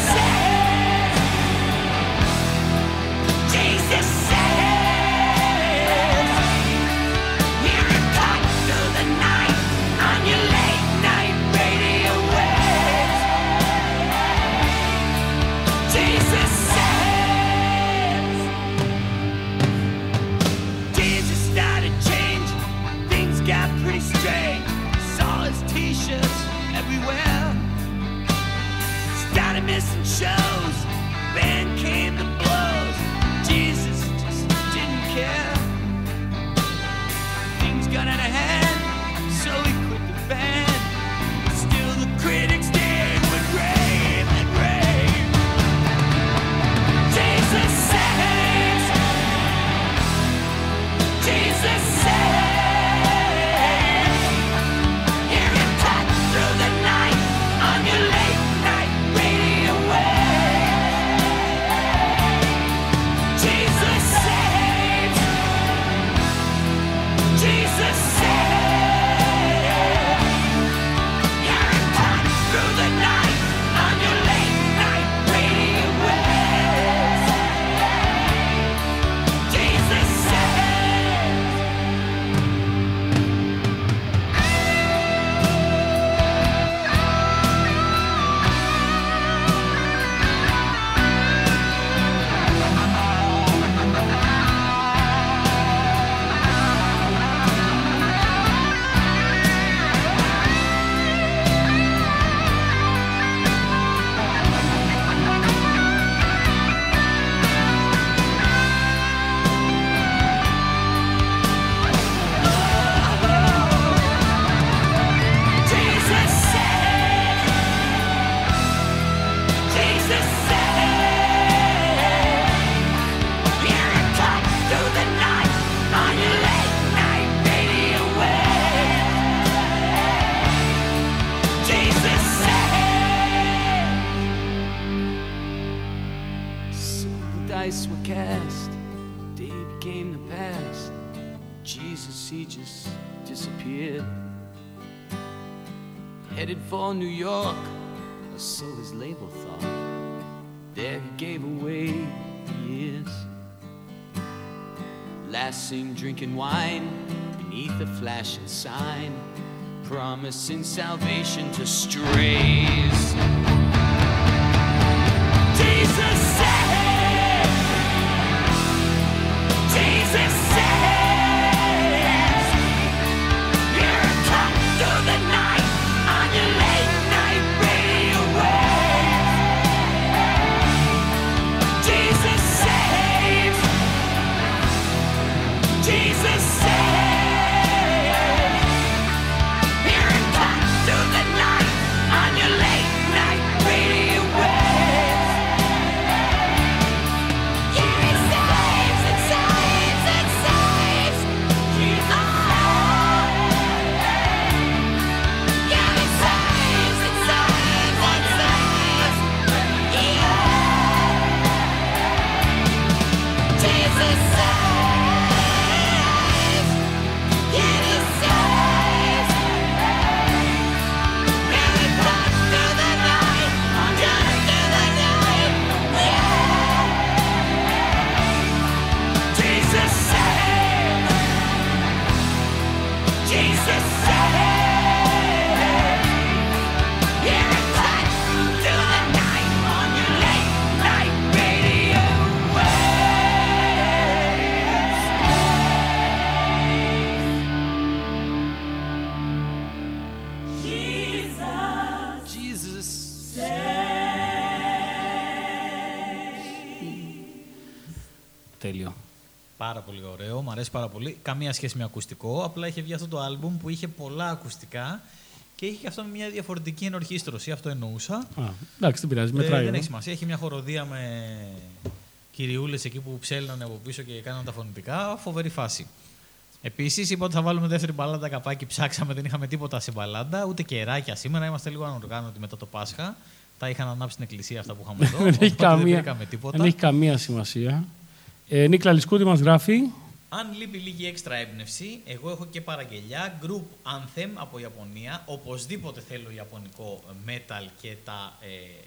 Became the past. Jesus, he just disappeared headed for New York, or so his label thought. There he gave away years. Last seen drinking wine beneath a flashing sign. promising salvation to strays. Jesus αρέσει πάρα πολύ. Καμία σχέση με ακουστικό. Απλά είχε βγει αυτό το άλμπουμ που είχε πολλά ακουστικά και είχε και αυτό μια διαφορετική ενορχίστρωση. Αυτό εννοούσα. Α, εντάξει, δεν πειράζει. Ε, Μετράει. δεν εδώ. έχει σημασία. Έχει μια χοροδία με κυριούλες εκεί που ψέλνανε από πίσω και κάναν τα φωνητικά. Φοβερή φάση. Επίσης, είπα ότι θα βάλουμε δεύτερη μπαλάντα καπάκι. Ψάξαμε, δεν είχαμε τίποτα σε μπαλάντα, ούτε κεράκια σήμερα. Είμαστε λίγο ανοργάνωτοι μετά το Πάσχα. Τα είχαν ανάψει στην εκκλησία αυτά που είχαμε εδώ. δεν, έχει οπότε δεν καμία, βρήκαμε τίποτα. δεν έχει καμία σημασία. Ε, Νίκλα Λισκούτη μας γράφει. Αν λείπει λίγη έξτρα έμπνευση, εγώ έχω και παραγγελιά. Group Anthem από Ιαπωνία. Οπωσδήποτε θέλω ιαπωνικό metal και τα ε,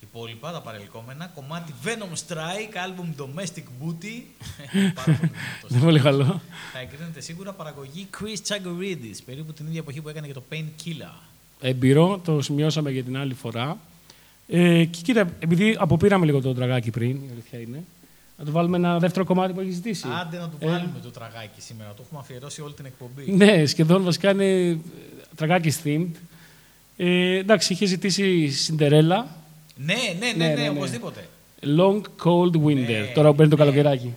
υπόλοιπα, τα παρελκόμενα. Κομμάτι Venom Strike, album Domestic Booty. Πάρα πολύ δυνατός. Δεν πολύ καλό. Θα εγκρίνεται σίγουρα παραγωγή Chris Chagoridis, περίπου την ίδια εποχή που έκανε και το Painkiller. Εμπειρό, το σημειώσαμε για την άλλη φορά. Ε, και κοίτα, επειδή αποπήραμε λίγο το τραγάκι πριν, η αλήθεια είναι, να το βάλουμε ένα δεύτερο κομμάτι που έχει ζητήσει. Άντε να του Ε, βάλουμε το τραγάκι σήμερα. Το έχουμε αφιερώσει όλη την εκπομπή. Ναι, σχεδόν βασικά είναι ε, τραγάκι themed. Ε, εντάξει, είχε ζητήσει Cinderella, Ναι, ναι, ναι, Ναι, ναι, ναι, ναι. οπωσδήποτε. Long Cold Winter. Ναι, Τώρα που παίρνει το ναι. καλοκαιράκι.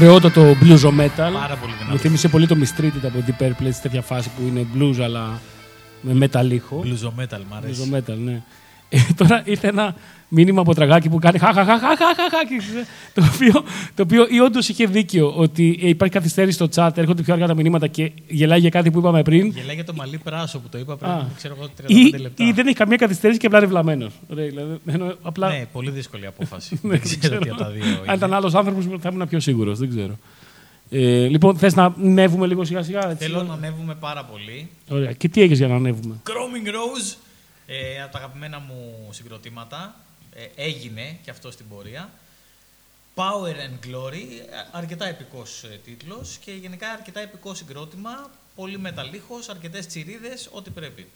Ωραιότατο blues metal. Πάρα πολύ δυνατό. Μου θύμισε πολύ το Mistreated από Deep Purple, σε τέτοια φάση που είναι blues αλλά με metal ήχο. Blues metal, μ' αρέσει. Blues metal, ναι. Ε, τώρα ήρθε ένα μήνυμα από τραγάκι που κάνει χαχαχαχαχαχαχα, το οποίο, το οποίο ή όντως είχε δίκιο ότι ε, υπάρχει καθυστέρηση στο chat, έρχονται πιο αργά τα μηνύματα και γελάει για κάτι που είπαμε πριν. Γελάει για το μαλλί πράσο που το είπα πριν, Α. ξέρω εγώ, 35 Ή, λεπτά. ή δεν έχει καμία καθυστέρηση και απλά είναι βλαμμένος. Δηλαδή, εννοώ, απλά, Ναι, πολύ δύσκολη απόφαση. Ναι, δεν ξέρω τι από τα δύο Αν είναι. ήταν άλλος άνθρωπος θα ήμουν πιο σίγουρος. Δεν ξέρω. Ε, λοιπόν, θες να ανέβουμε λίγο σιγά σιγά. Έτσι, Θέλω να ανέβουμε πάρα πολύ. Ωραία. Και τι έχεις για να ανέβουμε. Chroming Rose, ε, από τα αγαπημένα μου συγκροτήματα. Ε, έγινε και αυτό στην πορεία. Power and Glory, ε, αρκετά επικός ε, τίτλος και γενικά αρκετά επικό συγκρότημα. Πολύ μεταλλίχος, αρκετές τσιρίδες, ό,τι πρέπει.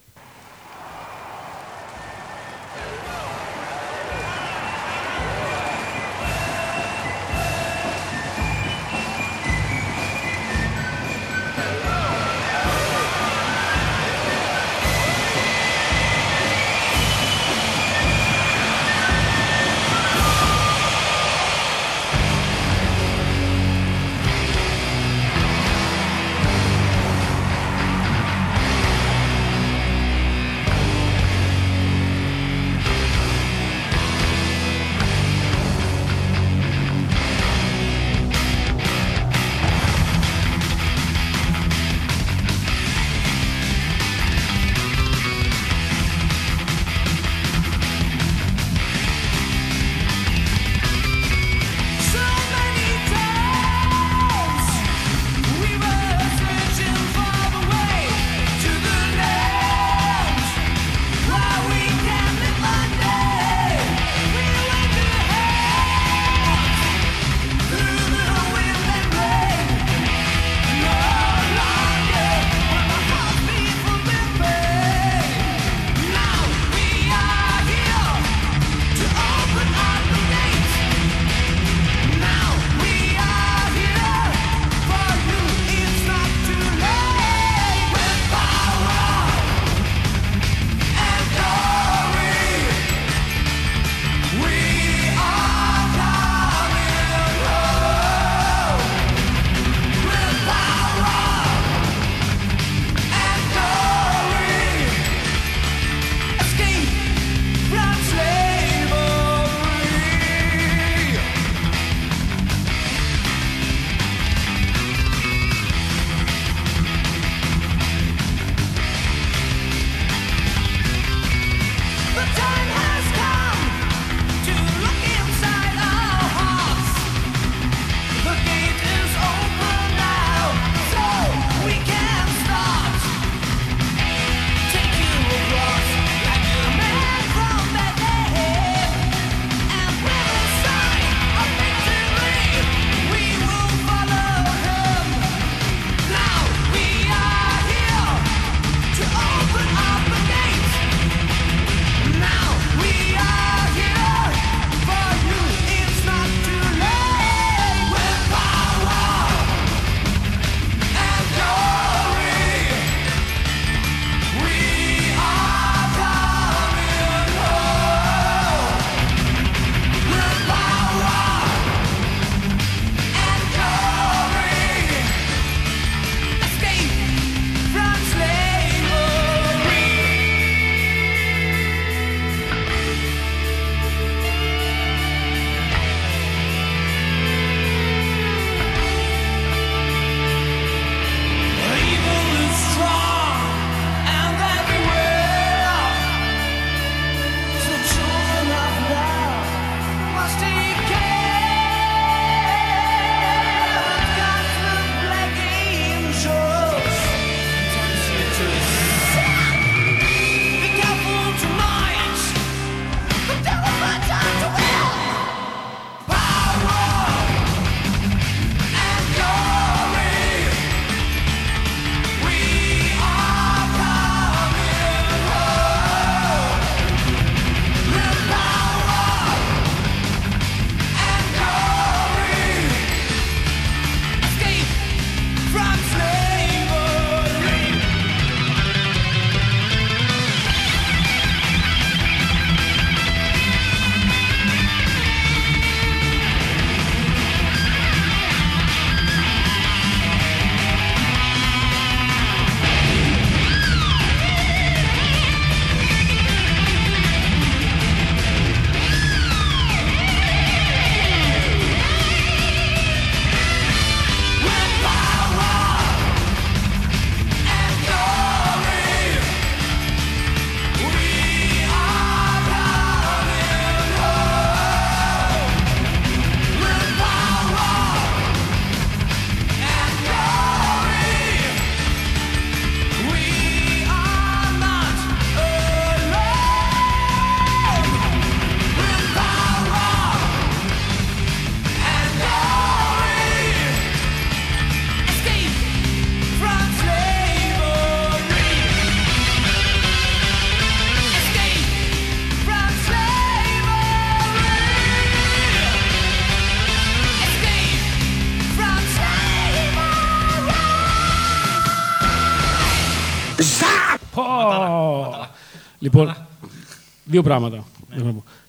Δύο πράγματα.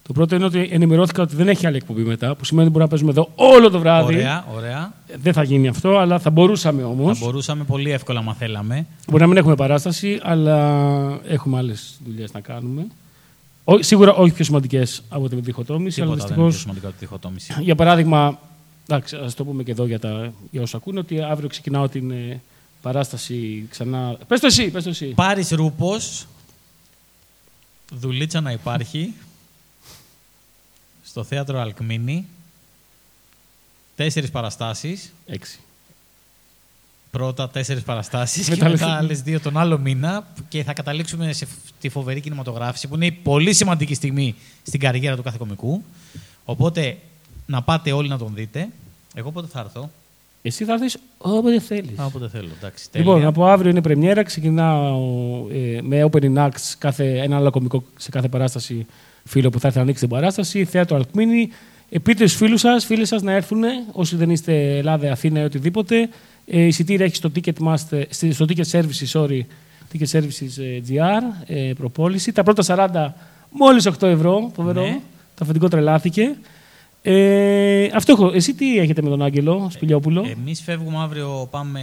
Το πρώτο είναι ότι ενημερώθηκα ότι δεν έχει άλλη εκπομπή μετά, που σημαίνει ότι μπορούμε να παίζουμε εδώ όλο το βράδυ. Ωραία, ωραία. Δεν θα γίνει αυτό, αλλά θα μπορούσαμε όμως. Θα μπορούσαμε πολύ εύκολα, μα θέλαμε. Μπορεί να μην έχουμε παράσταση, αλλά έχουμε άλλες δουλειές να κάνουμε. Ό, σίγουρα όχι πιο σημαντικές από την διχοτόμηση, αλλά Τίποτα δεν είναι πιο δυστυχώ. σημαντικό από τη διχοτόμηση. Για παράδειγμα, εντάξει, ας το πούμε και εδώ για, τα, για όσους ακούνε, ότι αύριο ξεκινάω την ε, παράσταση ξανά. Πες το εσύ, πες το εσύ. Πάρης Ρούπος, δουλίτσα να υπάρχει, στο θέατρο Αλκμίνη, τέσσερις παραστάσεις, Έξι. πρώτα τέσσερις παραστάσεις και Μετά μετά λες- άλλες δύο τον άλλο μήνα και θα καταλήξουμε σε φ- τη φοβερή κινηματογράφηση που είναι η πολύ σημαντική στιγμή στην καριέρα του κάθε κομικού. Οπότε να πάτε όλοι να τον δείτε. Εγώ πότε θα έρθω; Εσύ θα έρθεις όποτε θέλεις. Α, όποτε θέλω. Εντάξει, Λοιπόν, τέλεια. από αύριο είναι πρεμιέρα. Ξεκινάω ε, με opening acts, κάθε, ένα άλλο κομικό σε κάθε παράσταση φίλο που θα έρθει να ανοίξει την παράσταση. Θέατρο Αλκμίνη. Ε, πείτε στους φίλους σας, φίλες σας να έρθουν, όσοι δεν είστε Ελλάδα, Αθήνα ή οτιδήποτε. Ε, εισιτήρια έχει στο Ticketmaster, στη- στο Ticket Services, sorry, Ticket Services ε, GR, ε, προπόληση. Τα πρώτα 40 μόλις 8 ευρώ, φοβερό. Ναι. Το αφεντικό τρελάθηκε. Ε, αυτό έχω. Εσύ τι έχετε με τον Άγγελο Σπηλιόπουλο; Εμείς φεύγουμε αύριο, πάμε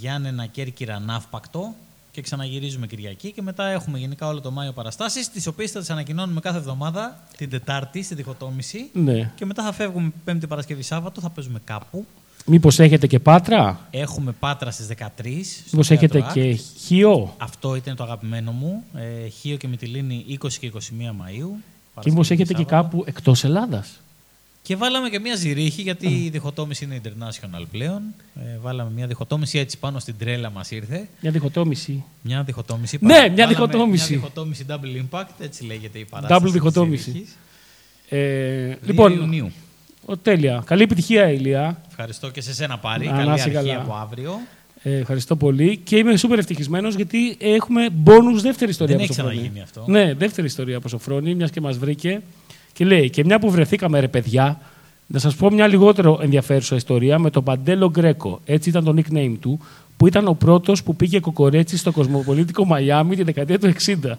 Γιάννενα, Κέρκυρα, Ναύπακτο και ξαναγυρίζουμε Κυριακή και μετά έχουμε γενικά όλο το Μάιο παραστάσεις, τις οποίες θα τις ανακοινώνουμε κάθε εβδομάδα, την Τετάρτη, στη διχοτόμηση. ναι. Και μετά θα φεύγουμε Πέμπτη Παρασκευή Σάββατο, θα παίζουμε κάπου. Μήπως έχετε και Πάτρα; Έχουμε Πάτρα στις 13. στο Μήπως έχετε Θέατρο και Art. Χίο; Αυτό ήταν το αγαπημένο μου. Ε, Χίο και Μυτιλίνη 20 και 21 Μαΐου. Και μήπως Παρασκευή, έχετε και Σάββατο. κάπου εκτός Ελλάδας; Και βάλαμε και μια ζυρίχη, γιατί η διχοτόμηση είναι international πλέον. Ε, βάλαμε μια διχοτόμηση έτσι πάνω στην τρέλα μας ήρθε. Μια διχοτόμηση. Μια διχοτόμηση. Ναι, Βάλαμε μια διχοτόμηση. Μια διχοτόμηση double impact, έτσι λέγεται η παράσταση. Double της διχοτόμηση. ζυρίχης. Ε, 2 λοιπόν, Ιουνίου. ο, τέλεια. Καλή επιτυχία, Ηλία. Ευχαριστώ και σε σένα πάρει. Να Καλή είσαι αρχή καλά. από αύριο. Ε, ευχαριστώ πολύ. Και είμαι σούπερ ευτυχισμένος γιατί έχουμε bonus δεύτερη ιστορία Δεν από έχει Σοφρόνη. ξαναγίνει αυτό. Ναι, δεύτερη ιστορία από Σοφρόνη, μιας και μας βρήκε. Και λέει: Και μια που βρεθήκαμε, ρε παιδιά, να σας πω μια λιγότερο ενδιαφέρουσα ιστορία με τον Παντέλο Γκρέκο. Έτσι ήταν το nickname του, που ήταν ο πρώτος που πήγε κοκορέτσι στο κοσμοπολίτικο Μαϊάμι τη δεκαετία του 60.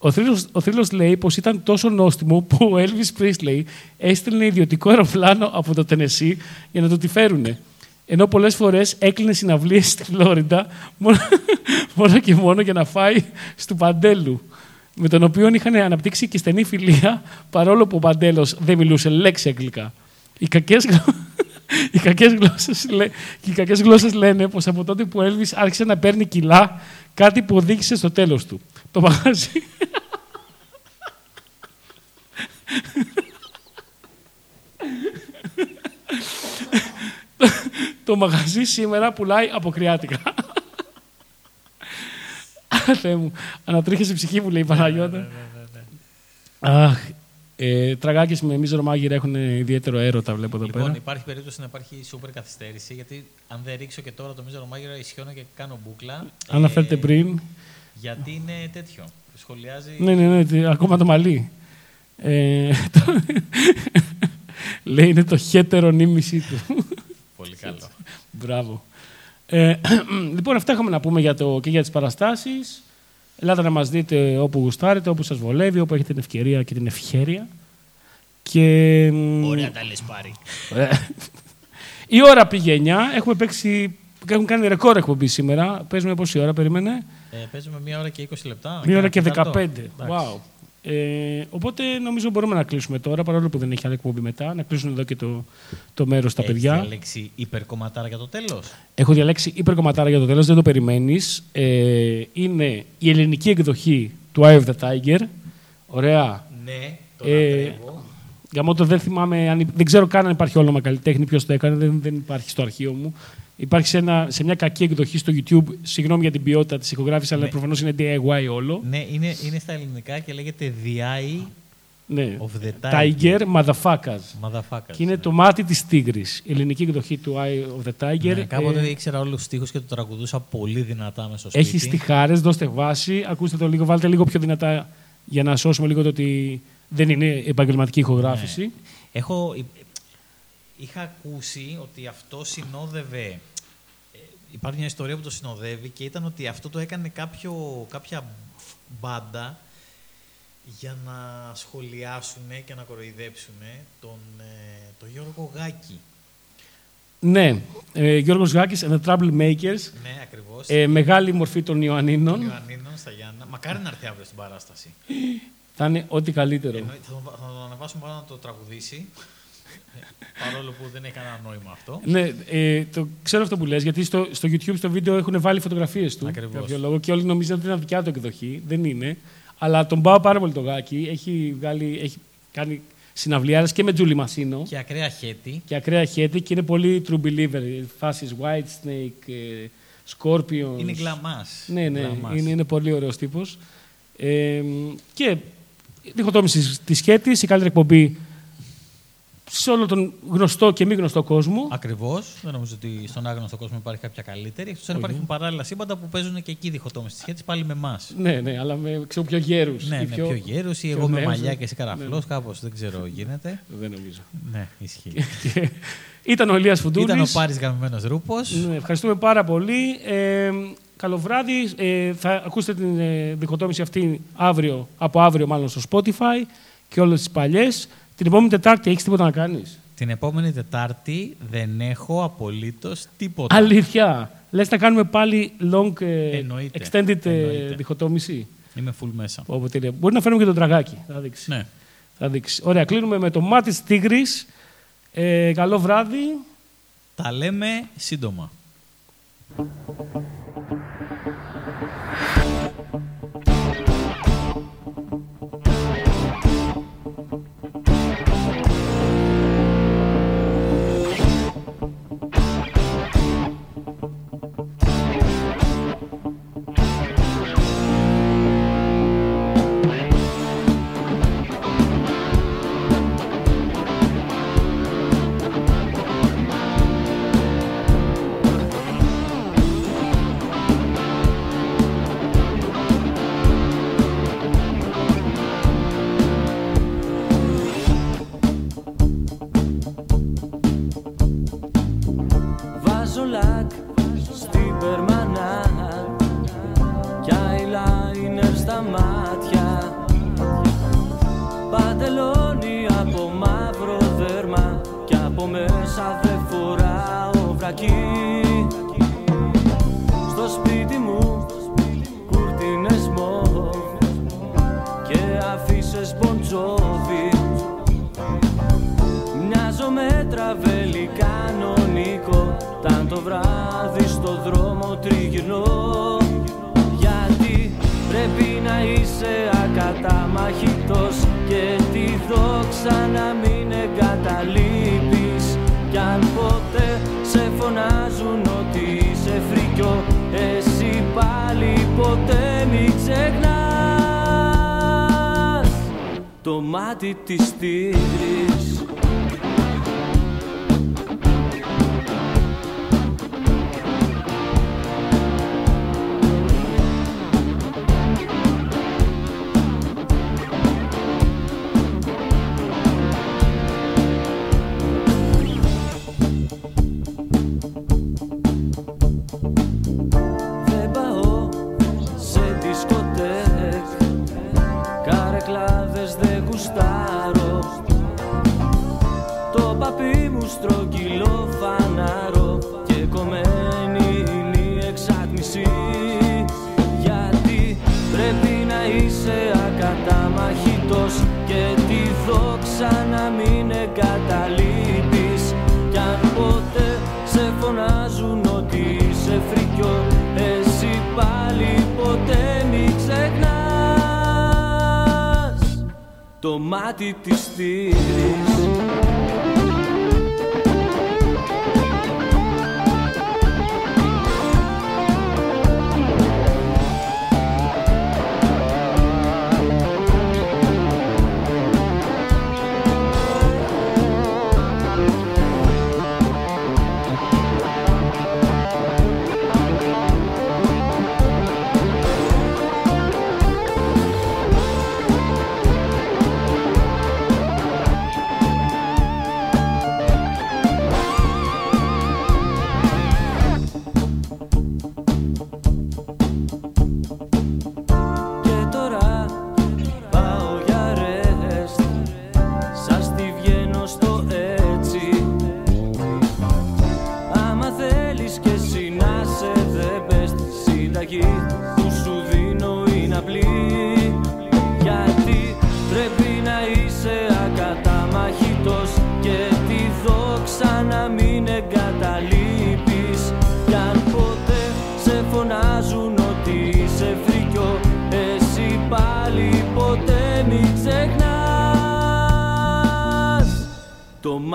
Ο θρύλος, ο θρύλος λέει πως ήταν τόσο νόστιμο που ο Elvis Presley έστειλε ιδιωτικό αεροπλάνο από το Τενεσί για να το τη φέρουνε. Ενώ πολλές φορές έκλεινε συναυλίες στη Φλόριντα μόνο, μόνο και μόνο για να φάει στο Παντέλου. Με τον οποίο είχαν αναπτύξει και στενή φιλία, παρόλο που ο Παντέλος δεν μιλούσε λέξη αγγλικά. Οι κακές οι κακές γλώσσες, λέ- και οι κακές γλώσσες λένε πως από τότε που ο Έλβης άρχισε να παίρνει κιλά, κάτι που οδήγησε στο τέλος του. Το μαγαζί... το μαγαζί σήμερα πουλάει αποκριάτικα. Θεέ μου, ανατρίχεσαι η ψυχή μου, λέει η Παναγιώτα. Αχ, ε, τραγάκες με μίζωρο μάγειρα έχουν ιδιαίτερο έρωτα, βλέπω εδώ Λοιπόν, πέρα. υπάρχει περίπτωση να υπάρχει σούπερ καθυστέρηση, γιατί αν δεν ρίξω και τώρα το μίζερο μάγειρα, ισιώνω και κάνω μπουκλα. Αναφέρτε Ε, πριν. Γιατί είναι τέτοιο. Σχολιάζει. Ναι, ναι, ναι, τι- ακόμα το μαλλί. Ε, το- Λέει είναι το χέτερο νήμιση του. Πολύ καλό. Μπράβο. Ε, λοιπόν, αυτά έχουμε να πούμε για το, και για τις παραστάσεις. Ελάτε να μας δείτε όπου γουστάρετε, όπου σας βολεύει, όπου έχετε την ευκαιρία και την ευχέρεια. Και, μ, Ωραία τα λες πάρει. ε, η ώρα πήγε 9. Έχουμε παίξει... Έχουμε κάνει ρεκόρ εκπομπή σήμερα. Παίζουμε πόση ώρα, περίμενε; Ε, παίζουμε μία ώρα και 20 λεπτά. Μία ώρα και Ένα 15. τέταρτο. Εντάξει. Wow. Ε, οπότε νομίζω μπορούμε να κλείσουμε τώρα, παρόλο που δεν έχει άλλη εκπομπή μετά. Να κλείσουν εδώ και το, το μέρος στα Έχεις παιδιά. διαλέξει υπερκομματάρα για το τέλος; Έχω διαλέξει υπερκομματάρα για το τέλος, δεν το περιμένεις. Ε, είναι η ελληνική εκδοχή του Eye of the Tiger. Ωραία. Ναι, το Ε, λατρεύω. Για το δεν θυμάμαι, αν, υπ- δεν ξέρω καν αν υπάρχει όνομα καλλιτέχνη, ποιος το έκανε, δεν, δεν υπάρχει στο αρχείο μου. Υπάρχει σε, ένα, σε μια κακή εκδοχή στο YouTube. Συγγνώμη για την ποιότητα της ηχογράφησης, αλλά Ναι. προφανώς είναι DIY όλο. Ναι, είναι, είναι στα ελληνικά και λέγεται The Eye Ναι. of the Tiger. Tiger Motherfuckers. Motherfuckers. Και είναι ναι. το μάτι της τίγρης. Η ελληνική εκδοχή του Eye of the Tiger. Ναι, κάποτε Ε, ήξερα όλους τους στίχους και το τραγουδούσα πολύ δυνατά μέσα στο σπίτι. έχει στιχάρες, δώστε βάση. Ακούστε το λίγο, βάλτε λίγο πιο δυνατά για να σώσουμε λίγο το ότι δεν είναι επαγγελματική ηχογράφηση. Ναι. Έχω, είχα ακούσει ότι αυτό συνόδευε. Ε, υπάρχει μια ιστορία που το συνοδεύει και ήταν ότι αυτό το έκανε κάποιο, κάποια μπάντα για να σχολιάσουν και να κοροϊδέψουν τον, ε, τον Γιώργο Γάκη. Ναι, ε, Γιώργος Γάκης and the Troublemakers, Ναι, ακριβώς. ε, μεγάλη μορφή των Ιωαννίνων. Τον Ιωαννίνων στα Γιάννα. Μακάρι να έρθει αύριο στην παράσταση. Θα είναι ό,τι καλύτερο. Εννοεί- θα, τον, θα τον ανεβάσουμε πάνω να το τραγουδήσει. Ε, Παρόλο που δεν έχει κανένα νόημα αυτό. Ναι, ε, το ξέρω αυτό που λες, γιατί στο, στο YouTube στο βίντεο έχουν βάλει φωτογραφίες του. Ακριβώς. για κάποιο λόγο, και όλοι νομίζουν ότι είναι δικιά του εκδοχή. Δεν είναι. Αλλά τον πάω πάρα πολύ το γάκι. Έχει, βγάλει, έχει κάνει συναυλιάρες και με Τζούλη Μασίνο. Και ακραία χέτη. Και ακραία χέτη και είναι πολύ true believer. Φάσεις White Snake, ε, Scorpions. Είναι γκλαμάς. Ναι, ναι, Γκλαμάς. είναι, είναι πολύ ωραίος τύπος. Ε, και διχοτόμηση της σχέτης, η καλύτερη εκπομπή σε όλο τον γνωστό και μη γνωστό κόσμο. Ακριβώς. Δεν νομίζω ότι στον άγνωστο κόσμο υπάρχει κάποια καλύτερη. Εκτός αν Όχι. υπάρχουν παράλληλα σύμπαντα που παίζουν και εκεί διχοτόμηση τη σχέση πάλι με εμάς. Ναι, ναι, αλλά με ξέρω, πιο γέρους. Ναι, ή ναι, πιο γέρους ή πιο εγώ με νέους, μαλλιά ναι. και εσύ καραφλός, Ναι. κάπως δεν ξέρω γίνεται. Δεν νομίζω. Ναι, ισχύει. Και Ήταν ο Ηλίας Φουντούρης. Ήταν ο Πάρης Γαμμένο Ρούπος. Ναι, ευχαριστούμε πάρα πολύ. Ε, καλό βράδυ. Ε, θα ακούσετε την ε, διχοτόμηση αυτή αύριο, από αύριο μάλλον στο Spotify και όλες τις παλιές. Την επόμενη Τετάρτη έχεις τίποτα να κάνεις. Την επόμενη Τετάρτη δεν έχω απολύτως τίποτα. Αλήθεια. Λες να κάνουμε πάλι long ε, Εννοείται. extended ε, Εννοείται. διχοτόμηση. Είμαι full μέσα. Πω, πω, τέλεια. Μπορεί να φέρουμε και τον τραγάκι. Θα δείξει. Ναι. Θα δείξει. Ωραία, κλείνουμε με το μάτις της τίγρης. Ε, καλό βράδυ. Τα λέμε σύντομα. Το παπί μου στρογγυλό φανάρο Και κομμένη είναι η εξάτμιση. Γιατί πρέπει να είσαι ακαταμαχητός Και τη δόξα να μην εγκαταλείπεις. Κι αν ποτέ σε φωνάζουν ότι είσαι φρικιό Εσύ πάλι ποτέ μη ξεχνάς Το μάτι της τίγρης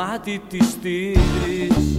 ξεχνάς Το μάτι της τίγρης